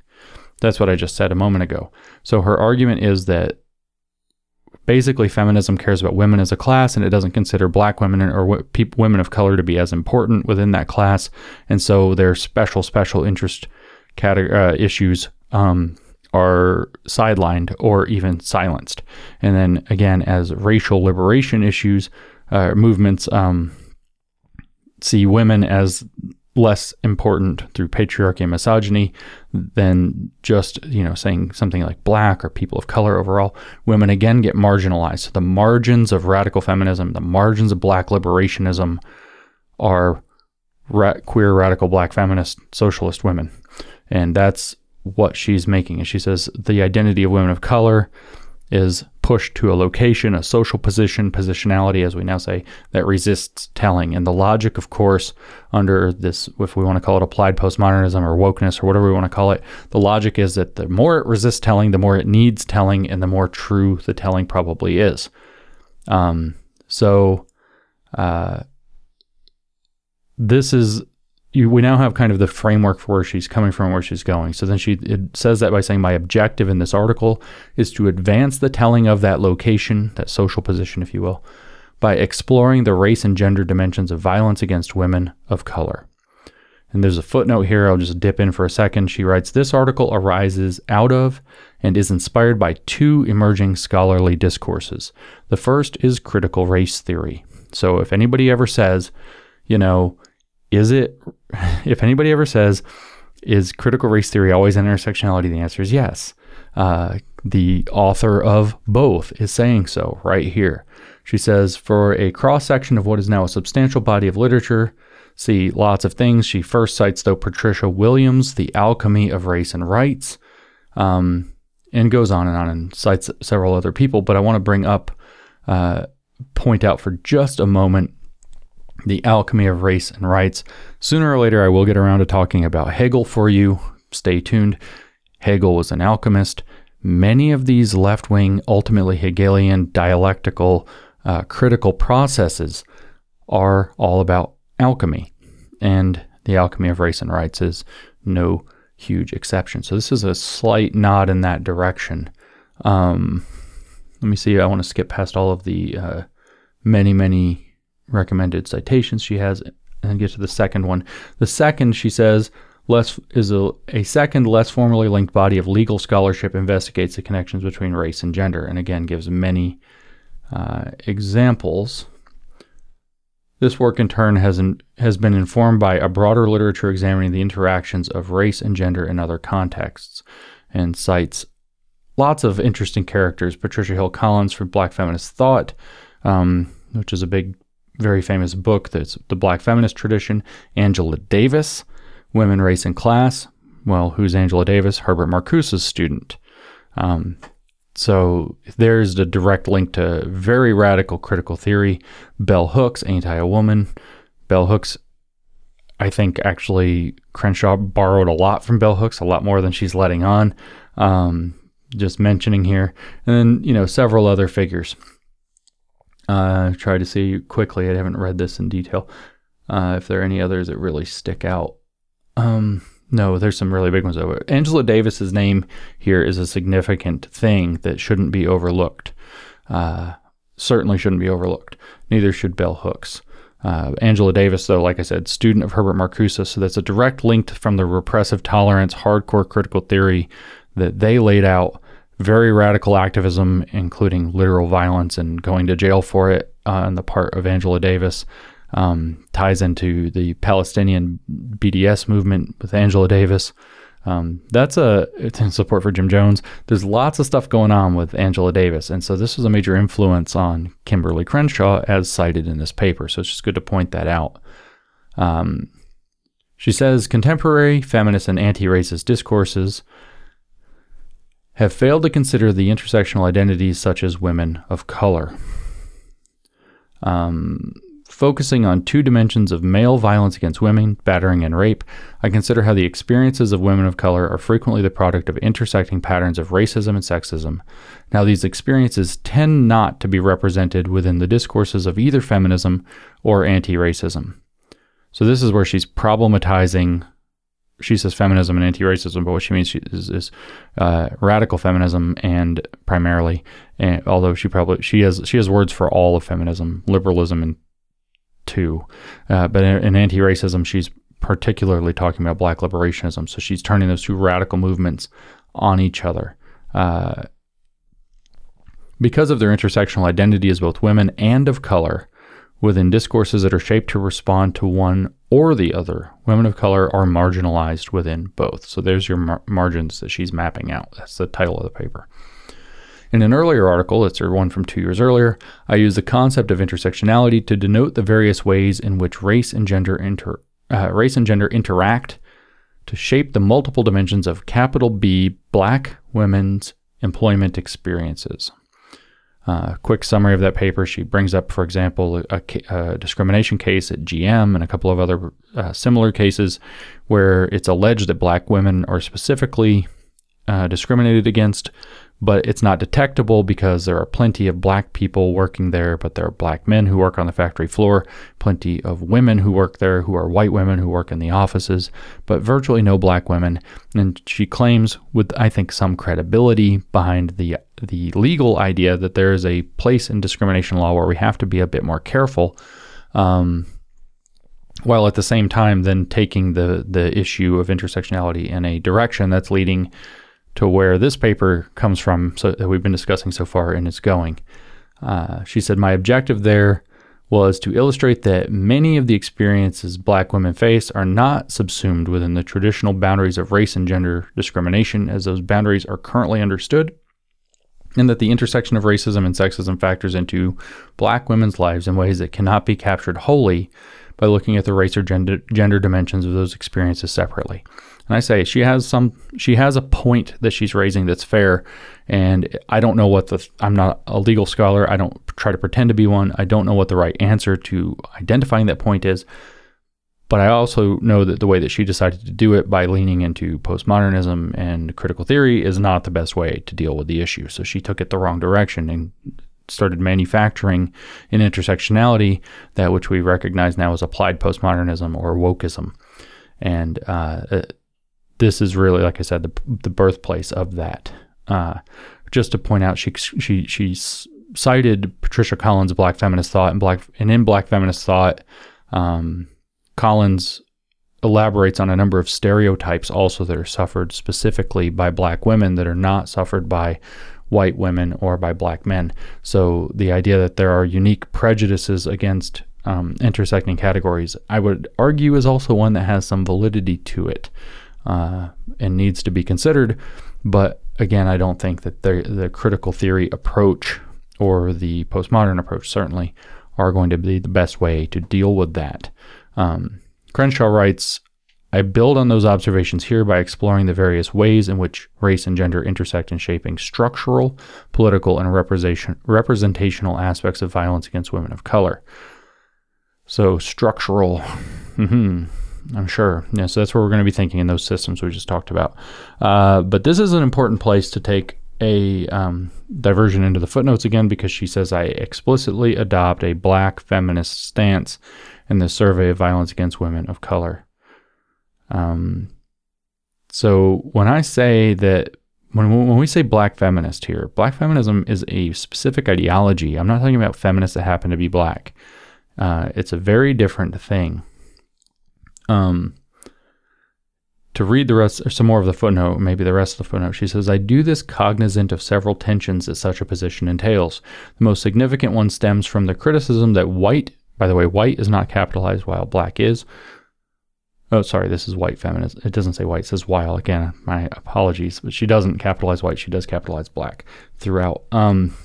That's what I just said a moment ago. So her argument is that basically feminism cares about women as a class and it doesn't consider black women or women of color to be as important within that class. And so their special, special interest uh, issues um, are sidelined or even silenced. And then again, as racial liberation issues, uh, movements, um, see women as less important through patriarchy and misogyny than just you know saying something like black or people of color overall. Women again get marginalized. So the margins of radical feminism the margins of black liberationism are ra- queer radical black feminist socialist women. And that's what she's making. And she says the identity of women of color is pushed to a location, a social position, positionality, as we now say, that resists telling. And the logic, of course, under this, if we want to call it applied postmodernism or wokeness or whatever we want to call it, the logic is that the more it resists telling, the more it needs telling, and the more true the telling probably is. Um, so, uh, this is you, we now have kind of the framework for where she's coming from, where she's going. So then she it says that by saying, My objective in this article is to advance the telling of that location, that social position, if you will, by exploring the race and gender dimensions of violence against women of color. And there's a footnote here, I'll just dip in for a second. She writes This article arises out of and is inspired by two emerging scholarly discourses. The first is critical race theory. So if anybody ever says, you know, is it, if anybody ever says, is critical race theory always intersectionality? The answer is yes. Uh, the author of both is saying so right here. She says, for a cross section of what is now a substantial body of literature, see lots of things. She first cites, though, Patricia Williams, The Alchemy of Race and Rights, um, and goes on and on and cites several other people. But I want to bring up, uh, point out for just a moment the alchemy of race and rights. Sooner or later, I will get around to talking about Hegel for you. Stay tuned. Hegel was an alchemist. Many of these left wing, ultimately Hegelian dialectical uh, critical processes are all about alchemy. And the alchemy of race and rights is no huge exception. So this is a slight nod in that direction. Um, let me see. I want to skip past all of the uh, many, many recommended citations she has and get to the second one. The second, she says, less is a, a second, less formally linked body of legal scholarship investigates the connections between race and gender, and again gives many uh, examples. This work, in turn, has, in, has been informed by a broader literature examining the interactions of race and gender in other contexts, and cites lots of interesting characters. Patricia Hill Collins from Black Feminist Thought, um, which is a big, very famous book that's the Black Feminist tradition. Angela Davis, Women, Race, and Class. Well, who's Angela Davis? Herbert Marcuse's student. Um, so there's the direct link to very radical critical theory. Bell Hooks, Ain't I a Woman? Bell Hooks, I think actually Crenshaw borrowed a lot from Bell Hooks, a lot more than she's letting on. Um, just mentioning here. And then, you know, several other figures. Uh, try to see quickly. I haven't read this in detail. Uh, if there are any others that really stick out. Um, no, there's some really big ones though. Angela Davis's name here is a significant thing that shouldn't be overlooked. Uh, certainly shouldn't be overlooked. Neither should Bell Hooks. Uh, Angela Davis, though, like I said, student of Herbert Marcuse, so that's a direct link from the repressive tolerance, hardcore critical theory that they laid out. Very radical activism, including literal violence and going to jail for it uh, on the part of Angela Davis um, ties into the Palestinian BDS movement with Angela Davis. Um, that's a support for Jim Jones. There's lots of stuff going on with Angela Davis, and so this was a major influence on Kimberly Crenshaw, as cited in this paper. So it's just good to point that out. Um, she says contemporary feminist and anti-racist discourses have failed to consider the intersectional identities such as women of color. Um, Focusing on two dimensions of male violence against women, battering, and rape, I consider how the experiences of women of color are frequently the product of intersecting patterns of racism and sexism. Now, these experiences tend not to be represented within the discourses of either feminism or anti racism. So, this is where she's problematizing. She says feminism and anti racism, but what she means is, is uh, radical feminism and primarily, and although she probably she has she has words for all of feminism, liberalism, and too. Uh, but in, in anti racism, she's particularly talking about black liberationism. So she's turning those two radical movements on each other. Uh, because of their intersectional identity as both women and of color, within discourses that are shaped to respond to one or the other, women of color are marginalized within both. So there's your mar- margins that she's mapping out. That's the title of the paper. In an earlier article, it's one from two years earlier, I used the concept of intersectionality to denote the various ways in which race and gender inter, uh, race and gender interact to shape the multiple dimensions of capital B Black women's employment experiences. Uh, quick summary of that paper. She brings up, for example, a, a discrimination case at GM and a couple of other uh, similar cases where it's alleged that black women are specifically uh, discriminated against but it's not detectable because there are plenty of black people working there, but there are black men who work on the factory floor, plenty of women who work there who are white women who work in the offices, but virtually no black women. And she claims, with I think some credibility behind the the legal idea that there is a place in discrimination law where we have to be a bit more careful. Um, while at the same time then taking the the issue of intersectionality in a direction that's leading to where this paper comes from, so that we've been discussing so far, and it's going. Uh, she said, My objective there was to illustrate that many of the experiences black women face are not subsumed within the traditional boundaries of race and gender discrimination, as those boundaries are currently understood, and that the intersection of racism and sexism factors into black women's lives in ways that cannot be captured wholly by looking at the race or gender, gender dimensions of those experiences separately. And I say she has some she has a point that she's raising that's fair and I don't know what the I'm not a legal scholar. I don't try to pretend to be one. I don't know what the right answer to identifying that point is. But I also know that the way that she decided to do it by leaning into postmodernism and critical theory is not the best way to deal with the issue. So she took it the wrong direction and started manufacturing an intersectionality that which we recognize now as applied postmodernism or wokeism. And uh, this is really, like I said, the, the birthplace of that. Uh, just to point out, she she she cited Patricia Collins' Black Feminist Thought, and black and in Black Feminist Thought, um, Collins elaborates on a number of stereotypes also that are suffered specifically by black women that are not suffered by white women or by black men. So the idea that there are unique prejudices against um, intersecting categories, I would argue, is also one that has some validity to it uh, and needs to be considered. But again, I don't think that the, the critical theory approach or the postmodern approach certainly are going to be the best way to deal with that. Um, Crenshaw writes, I build on those observations here by exploring the various ways in which race and gender intersect in shaping structural, political, and representation, representational aspects of violence against women of color. So, structural. I'm sure. Yeah, so that's where we're going to be thinking in those systems we just talked about. Uh, but this is an important place to take a um, diversion into the footnotes again because she says I explicitly adopt a black feminist stance in the survey of violence against women of color. Um, so when I say that when when we say black feminist here, black feminism is a specific ideology. I'm not talking about feminists that happen to be black. Uh, it's a very different thing. Um, to read the rest or some more of the footnote, maybe the rest of the footnote, she says, I do this cognizant of several tensions that such a position entails. The most significant one stems from the criticism that white, by the way, white is not capitalized while black is. Oh, sorry, this is white feminist. It doesn't say white, it says while. Again, my apologies, but she doesn't capitalize white, she does capitalize black throughout. Um,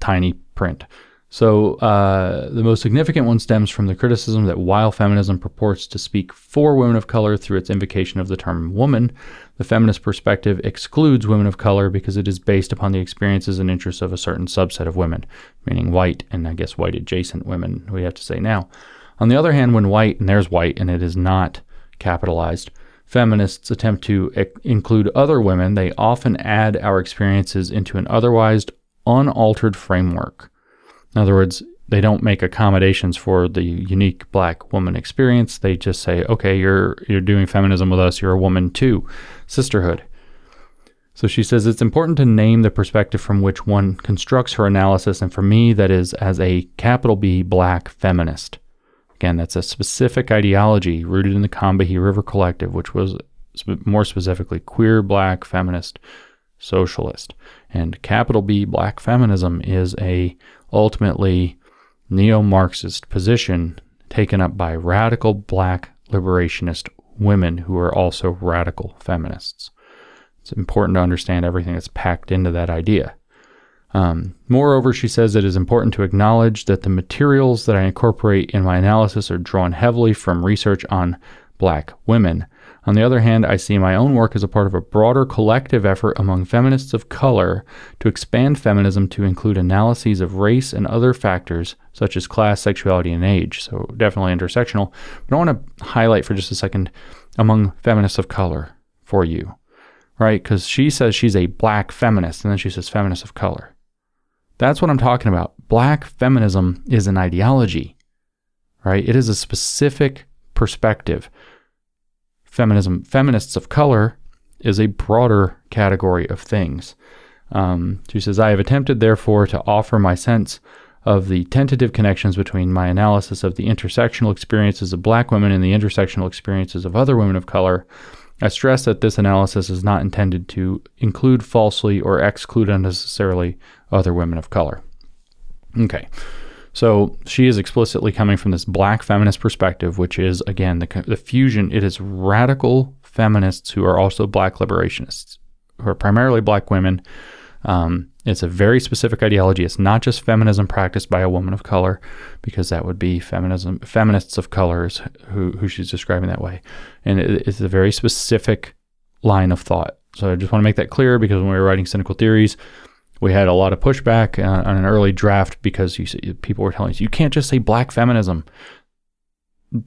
tiny print. So, uh, the most significant one stems from the criticism that while feminism purports to speak for women of color through its invocation of the term woman, the feminist perspective excludes women of color because it is based upon the experiences and interests of a certain subset of women, meaning white and I guess white adjacent women, we have to say now. On the other hand, when white, and there's white and it is not capitalized, feminists attempt to include other women, they often add our experiences into an otherwise unaltered framework. In other words, they don't make accommodations for the unique black woman experience. They just say, "Okay, you're you're doing feminism with us. You're a woman too, sisterhood." So she says it's important to name the perspective from which one constructs her analysis, and for me, that is as a capital B black feminist. Again, that's a specific ideology rooted in the Combahee River Collective, which was more specifically queer black feminist socialist. And capital B black feminism is a ultimately neo Marxist position taken up by radical black liberationist women who are also radical feminists. It's important to understand everything that's packed into that idea. Um, moreover, she says it is important to acknowledge that the materials that I incorporate in my analysis are drawn heavily from research on black women, on the other hand, I see my own work as a part of a broader collective effort among feminists of color to expand feminism to include analyses of race and other factors such as class, sexuality, and age. So, definitely intersectional. But I want to highlight for just a second among feminists of color for you. right? Because she says she's a black feminist, and then she says feminist of color. That's what I'm talking about. Black feminism is an ideology, right? It is a specific perspective. Feminism, feminists of color, is a broader category of things. Um, she says, I have attempted, therefore, to offer my sense of the tentative connections between my analysis of the intersectional experiences of black women and the intersectional experiences of other women of color. I stress that this analysis is not intended to include falsely or exclude unnecessarily other women of color. Okay. So she is explicitly coming from this black feminist perspective, which is, again, the, the fusion. It is radical feminists who are also black liberationists, who are primarily black women. Um, it's a very specific ideology. It's not just feminism practiced by a woman of color, because that would be feminism, feminists of colors who, who she's describing that way. And it, it's a very specific line of thought. So I just want to make that clear because when we were writing cynical theories, we had a lot of pushback uh, on an early draft because you, people were telling us you can't just say black feminism.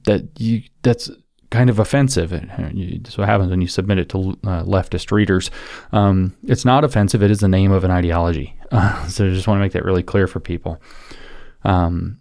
That you that's kind of offensive. That's what happens when you submit it to uh, leftist readers. Um, it's not offensive. It is the name of an ideology. Uh, so I just want to make that really clear for people. Um,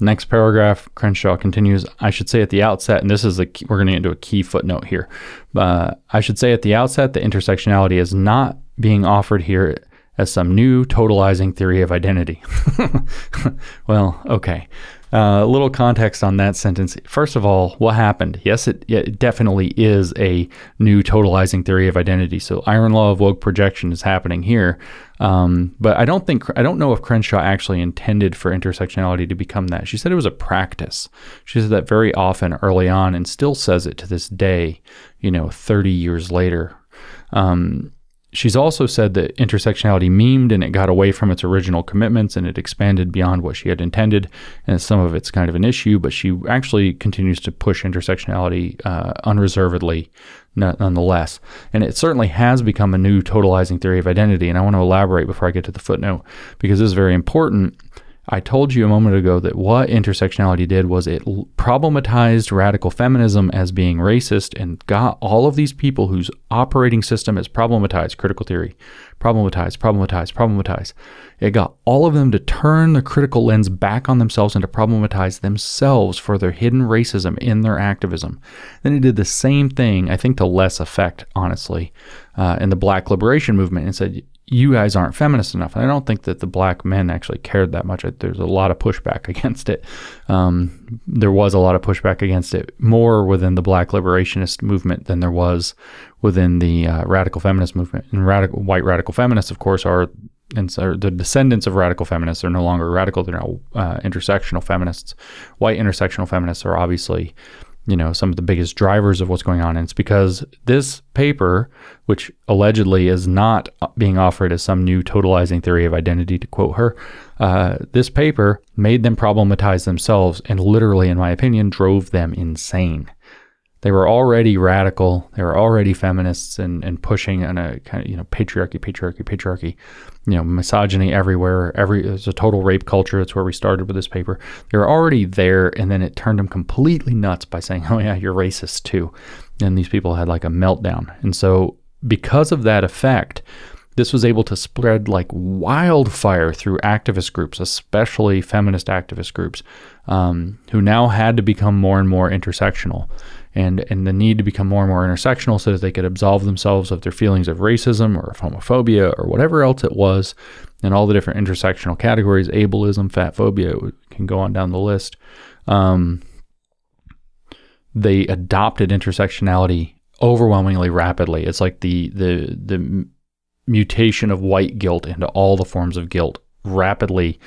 next paragraph, Crenshaw continues. I should say at the outset, and this is the we're going to get into a key footnote here. I should say at the outset, the intersectionality is not being offered here as some new totalizing theory of identity. well, okay. Uh, a little context on that sentence. First of all, what happened? Yes, it, it, definitely is a new totalizing theory of identity. So, iron law of woke projection is happening here. Um, but I don't think I don't know if Crenshaw actually intended for intersectionality to become that. She said it was a practice. She said that very often early on, and still says it to this day. You know, 30 years later. Um, She's also said that intersectionality memed and it got away from its original commitments and it expanded beyond what she had intended. And some of it's kind of an issue, but she actually continues to push intersectionality uh, unreservedly nonetheless. And it certainly has become a new totalizing theory of identity. And I want to elaborate before I get to the footnote because this is very important I told you a moment ago that what intersectionality did was it problematized radical feminism as being racist and got all of these people whose operating system is problematized, critical theory, problematized, problematized, problematized. It got all of them to turn the critical lens back on themselves and to problematize themselves for their hidden racism in their activism. Then it did the same thing, I think to less effect, honestly, uh, in the black liberation movement and said, you guys aren't feminist enough. And I don't think that the black men actually cared that much. There's a lot of pushback against it. Um, there was a lot of pushback against it, more within the black liberationist movement than there was within the uh, radical feminist movement. And radical white radical feminists, of course, are and so the descendants of radical feminists are no longer radical; they're now uh, intersectional feminists. White intersectional feminists are obviously you know some of the biggest drivers of what's going on. And it's because this paper which allegedly is not being offered as some new totalizing theory of identity to quote her uh, this paper made them problematize themselves and literally in my opinion drove them insane they were already radical. They were already feminists and, and pushing on a kind of, you know, patriarchy, patriarchy, patriarchy, you know, misogyny everywhere. Every, it's a total rape culture. That's where we started with this paper. They were already there. And then it turned them completely nuts by saying, oh, yeah, you're racist too. And these people had like a meltdown. And so, because of that effect, this was able to spread like wildfire through activist groups, especially feminist activist groups, um, who now had to become more and more intersectional and and the need to become more and more intersectional so that they could absolve themselves of their feelings of racism or of homophobia or whatever else it was and all the different intersectional categories ableism fat phobia can go on down the list. Um, they adopted intersectionality overwhelmingly rapidly. It's like the the the mutation of white guilt into all the forms of guilt rapidly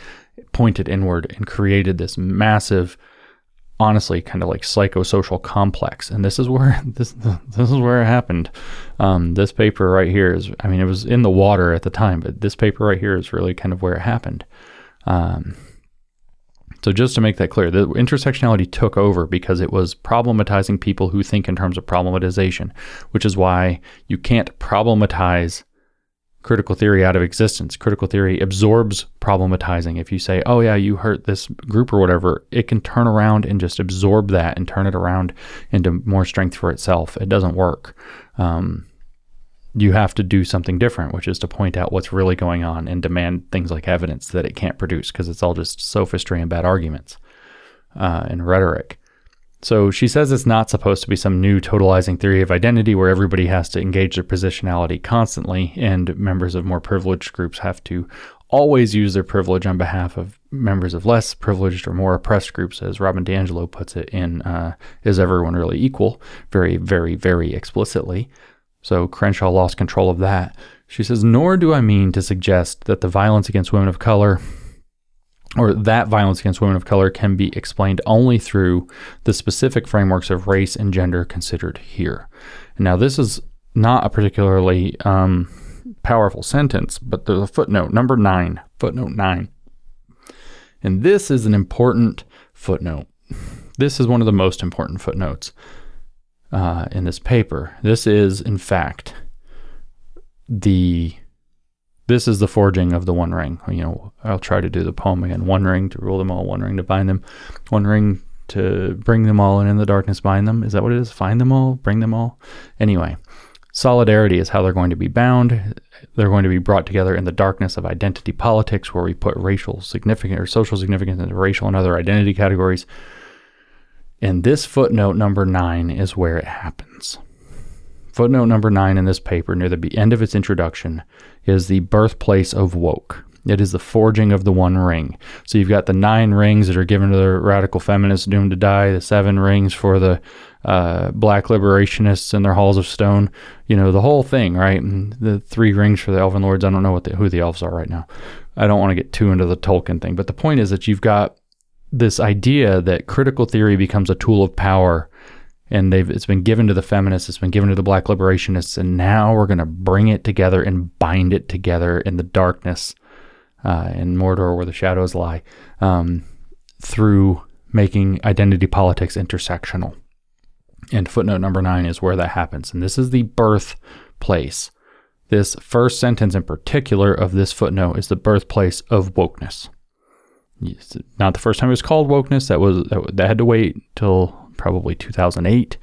pointed inward and created this massive honestly kind of like psychosocial complex. And this is where this this is where it happened. Um, this paper right here is i mean it was in the water at the time but this paper right here is really kind of where it happened. Um, so just to make that clear the intersectionality took over because it was problematizing people who think in terms of problematization which is why you can't problematize critical theory out of existence. Critical theory absorbs problematizing. If you say, oh, yeah, you hurt this group or whatever, it can turn around and just absorb that and turn it around into more strength for itself. It doesn't work. Um, you have to do something different, which is to point out what's really going on and demand things like evidence that it can't produce because it's all just sophistry and bad arguments uh, and rhetoric. So she says it's not supposed to be some new totalizing theory of identity where everybody has to engage their positionality constantly and members of more privileged groups have to always use their privilege on behalf of members of less privileged or more oppressed groups, as Robin DiAngelo puts it in uh, Is Everyone Really Equal? very, very, very explicitly. So Crenshaw lost control of that. She says, Nor do I mean to suggest that the violence against women of color or that violence against women of color can be explained only through the specific frameworks of race and gender considered here. Now, this is not a particularly um, powerful sentence, but there's a footnote, number nine, footnote nine. And this is an important footnote. This is one of the most important footnotes uh, in this paper. This is, in fact, the this is the forging of the One Ring. You know, I'll try to do the poem again. One ring to rule them all. One ring to bind them. One ring to bring them all, and in the darkness bind them. Is that what it is? Find them all, bring them all. Anyway, solidarity is how they're going to be bound. They're going to be brought together in the darkness of identity politics, where we put racial significance or social significance into racial and other identity categories. And this footnote number nine is where it happens. Footnote number nine in this paper, near the end of its introduction, is the birthplace of woke. It is the forging of the one ring. So you've got the nine rings that are given to the radical feminists doomed to die, the seven rings for the uh, black liberationists in their halls of stone. You know, the whole thing, right? And the three rings for the elven lords. I don't know what the, who the elves are right now. I don't want to get too into the Tolkien thing. But the point is that you've got this idea that critical theory becomes a tool of power and they've it's been given to the feminists it's been given to the black liberationists and now we're going to bring it together and bind it together in the darkness uh, in mordor where the shadows lie um, through making identity politics intersectional and footnote number nine is where that happens and this is the birthplace this first sentence in particular of this footnote is the birthplace of wokeness it's not the first time it was called wokeness. That was that, that had to wait till probably 2008,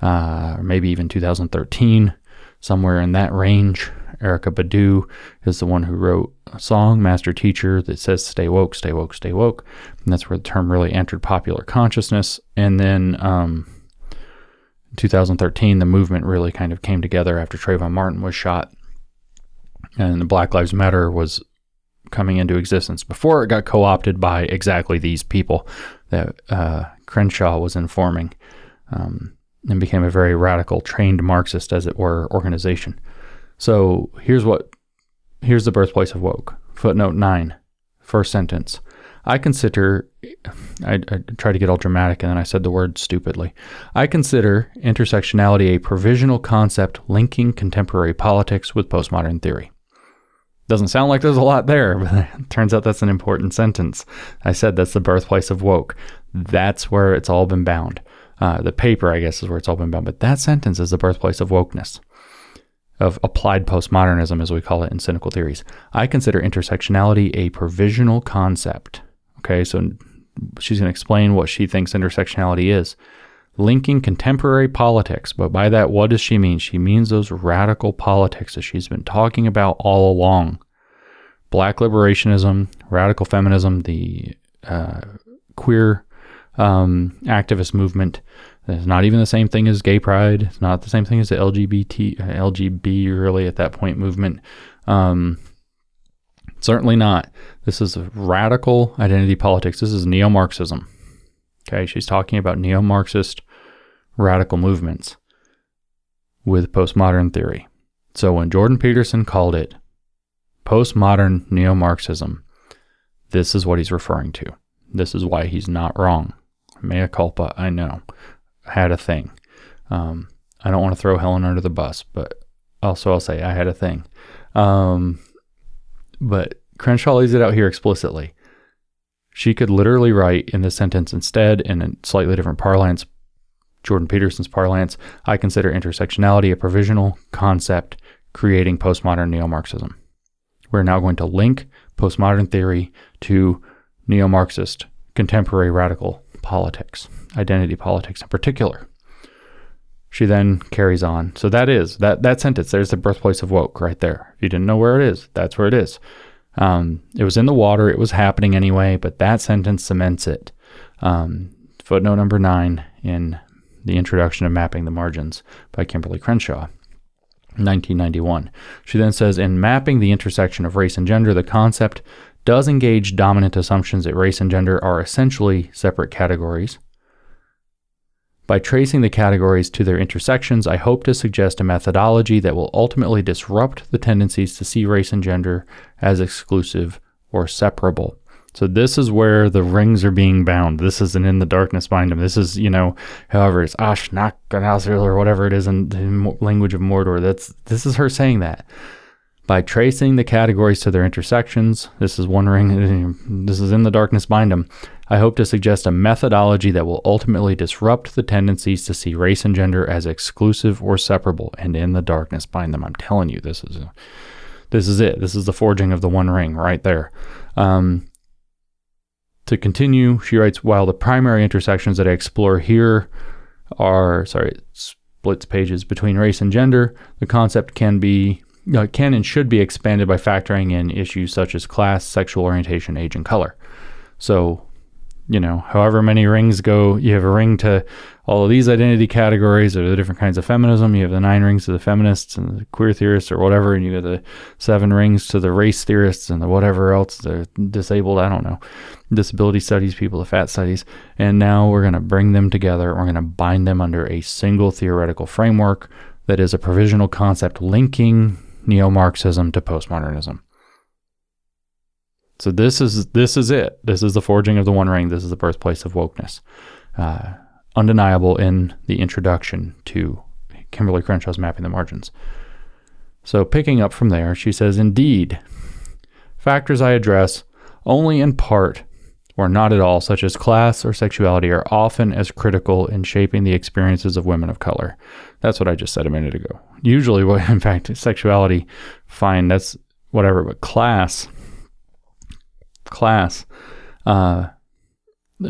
uh, or maybe even 2013, somewhere in that range. Erykah Badu is the one who wrote a song, Master Teacher, that says "Stay woke, stay woke, stay woke," and that's where the term really entered popular consciousness. And then um, 2013, the movement really kind of came together after Trayvon Martin was shot, and the Black Lives Matter was coming into existence before it got co opted by exactly these people that uh, Crenshaw was informing um, and became a very radical, trained Marxist, as it were, organization. So here's what here's the birthplace of woke. Footnote nine, first sentence. I consider, I, I tried to get all dramatic and then I said the word stupidly. I consider intersectionality a provisional concept linking contemporary politics with postmodern theory. Doesn't sound like there's a lot there, but it turns out that's an important sentence. I said that's the birthplace of woke. That's where it's all been bound. Uh, the paper, I guess, is where it's all been bound. But that sentence is the birthplace of wokeness, of applied postmodernism, as we call it in cynical theories. I consider intersectionality a provisional concept. Okay, so she's going to explain what she thinks intersectionality is. Linking contemporary politics, but by that, what does she mean? She means those radical politics that she's been talking about all along black liberationism, radical feminism, the uh, queer um, activist movement. It's not even the same thing as gay pride. It's not the same thing as the LGBT, uh, LGB really at that point movement. Um, certainly not. This is radical identity politics. This is neo Marxism. Okay, she's talking about neo Marxist radical movements with postmodern theory. So when Jordan Peterson called it postmodern neo Marxism, this is what he's referring to. This is why he's not wrong. Mea culpa, I know. Had a thing. Um, I don't want to throw Helen under the bus, but also I'll say I had a thing. Um, but Crenshaw lays it out here explicitly. She could literally write in this sentence instead, in a slightly different parlance, Jordan Peterson's parlance, I consider intersectionality a provisional concept creating postmodern neo Marxism. We're now going to link postmodern theory to neo Marxist contemporary radical politics, identity politics in particular. She then carries on. So that is that that sentence. There's the birthplace of woke right there. If you didn't know where it is, that's where it is. Um, it was in the water. It was happening anyway, but that sentence cements it. Um, footnote number nine in the introduction of Mapping the Margins by Kimberly Crenshaw. 1991. She then says In mapping the intersection of race and gender, the concept does engage dominant assumptions that race and gender are essentially separate categories. By tracing the categories to their intersections, I hope to suggest a methodology that will ultimately disrupt the tendencies to see race and gender as exclusive or separable. So this is where the rings are being bound. This isn't in the darkness bind them. This is, you know, however it's Ashnak or whatever it is in the language of Mordor. That's this is her saying that. By tracing the categories to their intersections, this is one ring, this is in the darkness bind them. I hope to suggest a methodology that will ultimately disrupt the tendencies to see race and gender as exclusive or separable, and in the darkness bind them. I'm telling you, this is a, this is it. This is the forging of the One Ring right there. Um, to continue, she writes, while the primary intersections that I explore here are, sorry, splits pages between race and gender, the concept can be uh, can and should be expanded by factoring in issues such as class, sexual orientation, age, and color. So you know, however many rings go, you have a ring to all of these identity categories or the different kinds of feminism. You have the nine rings to the feminists and the queer theorists or whatever, and you have the seven rings to the race theorists and the whatever else, the disabled, I don't know, disability studies people, the fat studies. And now we're going to bring them together. We're going to bind them under a single theoretical framework that is a provisional concept linking neo Marxism to postmodernism. So this is this is it. This is the forging of the One Ring. This is the birthplace of wokeness. Uh, undeniable in the introduction to Kimberlé Crenshaw's Mapping the Margins. So picking up from there, she says, Indeed, factors I address only in part or not at all, such as class or sexuality, are often as critical in shaping the experiences of women of color. That's what I just said a minute ago. Usually, what in fact, sexuality, fine, that's whatever, but class class. Uh,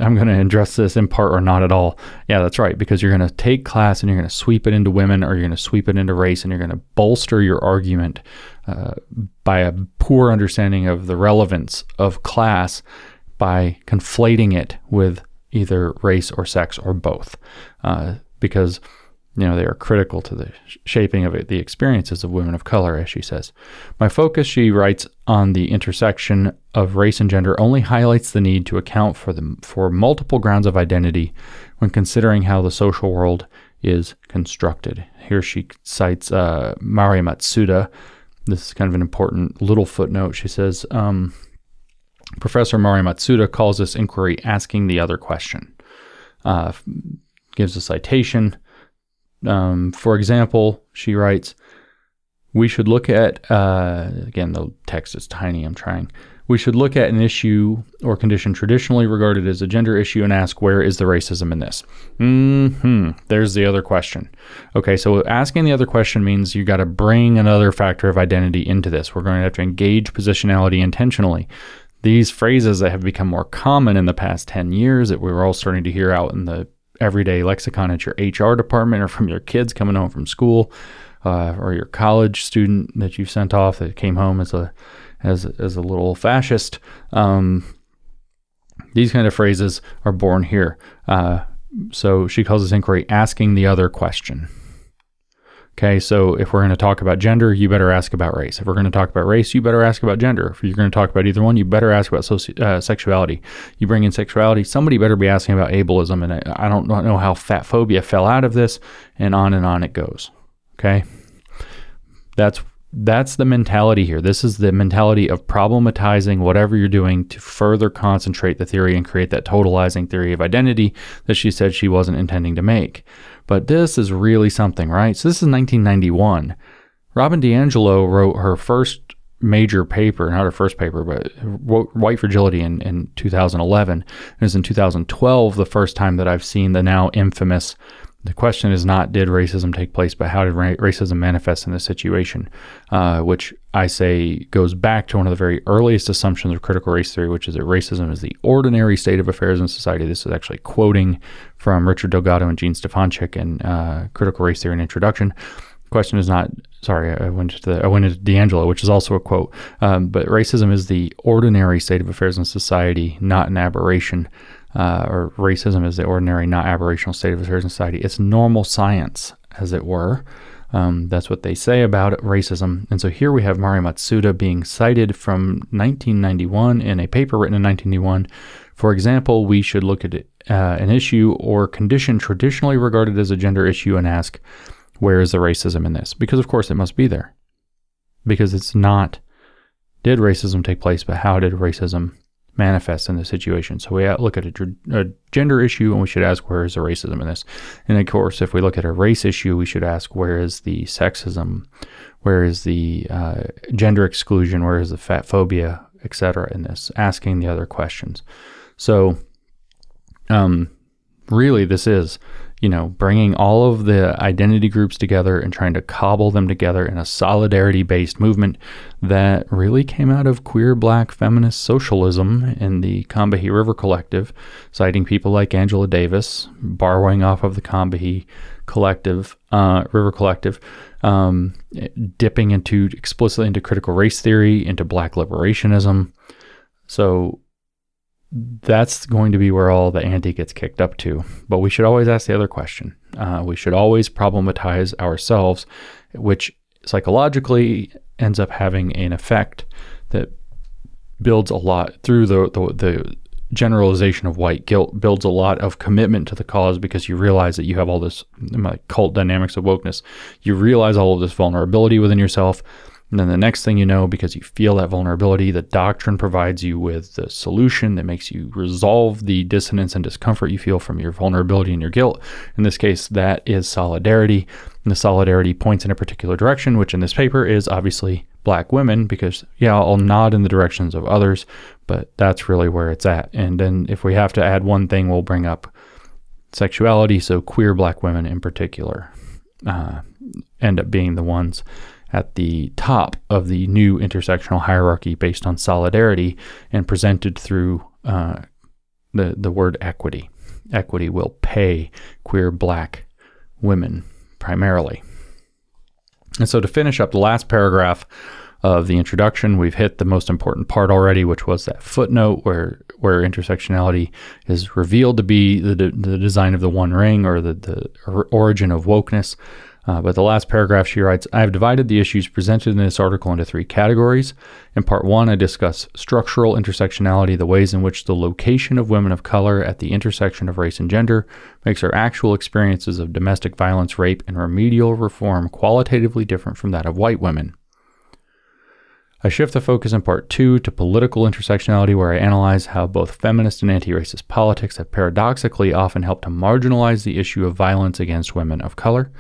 I'm going to address this in part or not at all. Yeah, that's right, because you're going to take class and you're going to sweep it into women or you're going to sweep it into race and you're going to bolster your argument uh, by a poor understanding of the relevance of class by conflating it with either race or sex or both. Uh, because you know, they are critical to the shaping of it, the experiences of women of color, as she says. My focus, she writes, on the intersection of race and gender only highlights the need to account for the for multiple grounds of identity when considering how the social world is constructed. Here she cites uh, Mari Matsuda. This is kind of an important little footnote. She says, um, Professor Mari Matsuda calls this inquiry asking the other question. Uh, gives a citation. Um, for example, she writes, we should look at, uh, again, the text is tiny, I'm trying. We should look at an issue or condition traditionally regarded as a gender issue and ask where is the racism in this? Hmm. There's the other question. Okay, so asking the other question means you got to bring another factor of identity into this. We're going to have to engage positionality intentionally. These phrases that have become more common in the past 10 years that we were all starting to hear out in the everyday lexicon at your HR department or from your kids coming home from school uh, or your college student that you sent off that came home as a as as a little fascist. Um, these kind of phrases are born here. Uh, so she calls this inquiry asking the other question. Okay, so if we're going to talk about gender, you better ask about race. If we're going to talk about race, you better ask about gender. If you're going to talk about either one, you better ask about soci- uh, sexuality. You bring in sexuality, somebody better be asking about ableism. And I, I don't know how fat phobia fell out of this, and on and on it goes. Okay, that's that's the mentality here. This is the mentality of problematizing whatever you're doing to further concentrate the theory and create that totalizing theory of identity that she said she wasn't intending to make. But this is really something, right? So this is 1991. Robin DiAngelo wrote her first major paper, not her first paper, but White Fragility in, in 2011. And it was in 2012 the first time that I've seen the now infamous The question is not did racism take place, but how did ra- racism manifest in this situation, uh, which I say goes back to one of the very earliest assumptions of critical race theory, which is that racism is the ordinary state of affairs in society. This is actually quoting from Richard Delgado and Jean Stefancic in uh, Critical Race Theory and Introduction. The question is not sorry, I went to the, I went into DiAngelo, which is also a quote. Um, but racism is the ordinary state of affairs in society, not an aberration uh, or racism is the ordinary, not aberrational state of affairs in society. It's normal science, as it were. Um, that's what they say about racism. And so here we have Mari Matsuda being cited from 1991 in a paper written in 1991. For example, we should look at uh, an issue or condition traditionally regarded as a gender issue and ask, where is the racism in this? Because, of course, it must be there. Because it's not, did racism take place, but how did racism manifest in the situation. So we look at a, a, gender issue and we should ask where is the racism in this. And of course, if we look at a race issue, we should ask where is the sexism, where is the uh, gender exclusion, where is the fat phobia, etc. in this, asking the other questions. So, um, really, this is you know, bringing all of the identity groups together and trying to cobble them together in a solidarity based movement that really came out of queer black feminist socialism in the Combahee River Collective, citing people like Angela Davis, borrowing off of the Combahee Collective, uh, River Collective, um, dipping into explicitly into critical race theory, into black liberationism. So that's going to be where all the ante gets kicked up to. But we should always ask the other question. Uh, we should always problematize ourselves, which psychologically ends up having an effect that builds a lot through the, the, the generalization of white guilt builds a lot of commitment to the cause because you realize that you have all this cult dynamics of wokeness. You realize all of this vulnerability within yourself and then the next thing you know, because you feel that vulnerability, the doctrine provides you with the solution that makes you resolve the dissonance and discomfort you feel from your vulnerability and your guilt. In this case, that is solidarity. And the solidarity points in a particular direction, which in this paper is obviously black women, because, yeah, I'll nod in the directions of others, but that's really where it's at. And then if we have to add one thing, we'll bring up sexuality. So queer black women in particular uh, end up being the ones at the top of the new intersectional hierarchy based on solidarity and presented through uh, the, the word equity. Equity will pay queer black women primarily. And so to finish up the last paragraph of the introduction, we've hit the most important part already, which was that footnote where where intersectionality is revealed to be the, the design of the one ring or the, the origin of wokeness. Uh, but the last paragraph, she writes I have divided the issues presented in this article into three categories. In part one, I discuss structural intersectionality, the ways in which the location of women of color at the intersection of race and gender makes their actual experiences of domestic violence, rape, and remedial reform qualitatively different from that of white women. I shift the focus in part two to political intersectionality, where I analyze how both feminist and anti racist politics have paradoxically often helped to marginalize the issue of violence against women of color.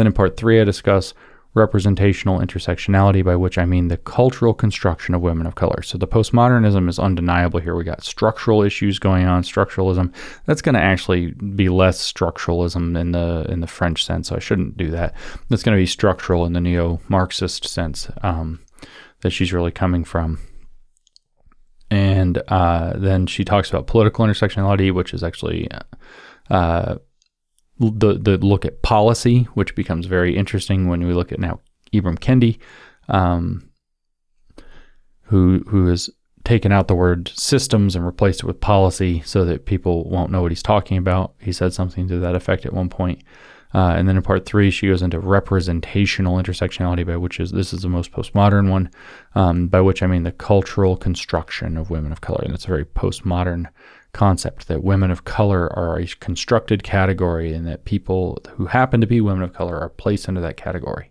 Then in part three, I discuss representational intersectionality, by which I mean the cultural construction of women of color. So the postmodernism is undeniable here. We got structural issues going on, structuralism. That's going to actually be less structuralism in the in the French sense. So I shouldn't do that. That's going to be structural in the neo-Marxist sense um, that she's really coming from. And uh, then she talks about political intersectionality, which is actually uh, the the look at policy, which becomes very interesting when we look at now Ibram Kendi, um, who who has taken out the word systems and replaced it with policy so that people won't know what he's talking about. He said something to that effect at one point. Uh, and then in part three, she goes into representational intersectionality, by which is this is the most postmodern one, um, by which I mean the cultural construction of women of color, and it's a very postmodern concept that women of color are a constructed category and that people who happen to be women of color are placed into that category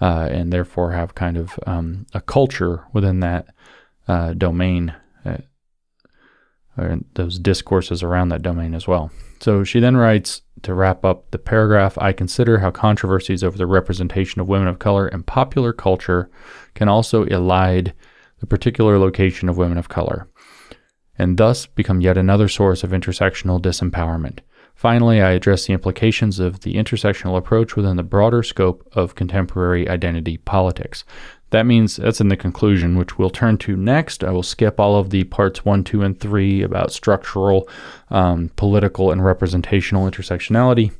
uh, and therefore have kind of um, a culture within that uh, domain uh, or those discourses around that domain as well. So she then writes to wrap up the paragraph I consider how controversies over the representation of women of color in popular culture can also elide the particular location of women of color and thus become yet another source of intersectional disempowerment. Finally, I address the implications of the intersectional approach within the broader scope of contemporary identity politics. That means that's in the conclusion, which we'll turn to next. I will skip all of the parts one, two, and three about structural, um, political, and representational intersectionality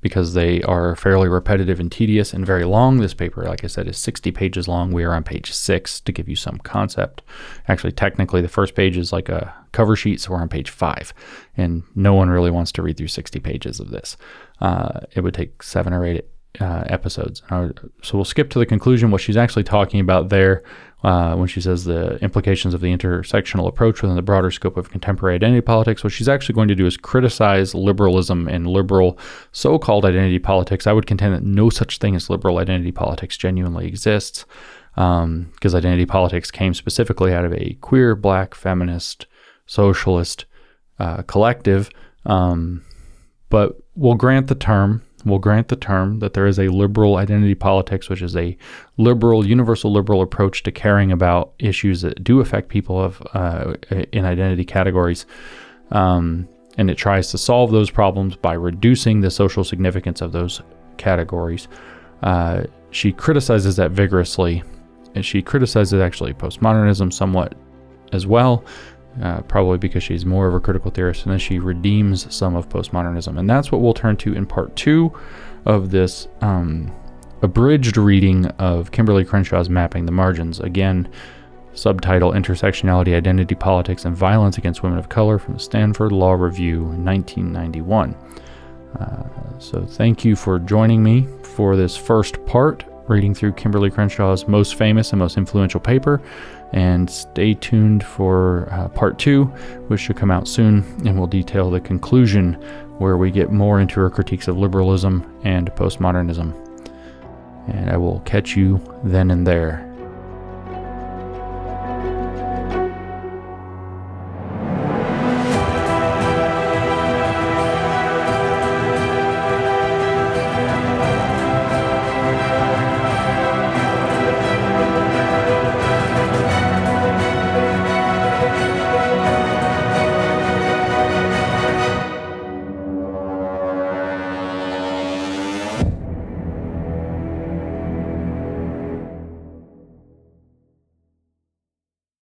because they are fairly repetitive and tedious and very long. This paper, like I said, is 60 pages long. We are on page six to give you some concept. Actually, technically, the first page is like a cover sheet, so we're on page five. And no one really wants to read through 60 pages of this. Uh, it would take seven or eight uh, episodes. Uh, so we'll skip to the conclusion. What she's actually talking about there uh, when she says the implications of the intersectional approach within the broader scope of contemporary identity politics. What she's actually going to do is criticize liberalism and liberal so called identity politics. I would contend that no such thing as liberal identity politics genuinely exists because um, identity politics came specifically out of a queer, black, feminist, socialist uh, collective. Um, but we'll grant the term will grant the term that there is a liberal identity politics, which is a liberal, universal liberal approach to caring about issues that do affect people of uh, in identity categories. Um, and it tries to solve those problems by reducing the social significance of those categories. Uh, she criticizes that vigorously, and she criticizes actually postmodernism somewhat as well uh, probably because she's more of a critical theorist, and then she redeems some of postmodernism. And that's what we'll turn to in part two of this um, abridged reading of Kimberlé Crenshaw's Mapping the Margins. Again, subtitle Intersectionality, Identity Politics, and Violence Against Women of Color from the Stanford Law Review, 1991. Uh, so, thank you for joining me for this first part, reading through Kimberlé Crenshaw's most famous and most influential paper. And stay tuned for uh, part two, which should come out soon, and we'll detail the conclusion where we get more into her critiques of liberalism and postmodernism. And I will catch you then and there.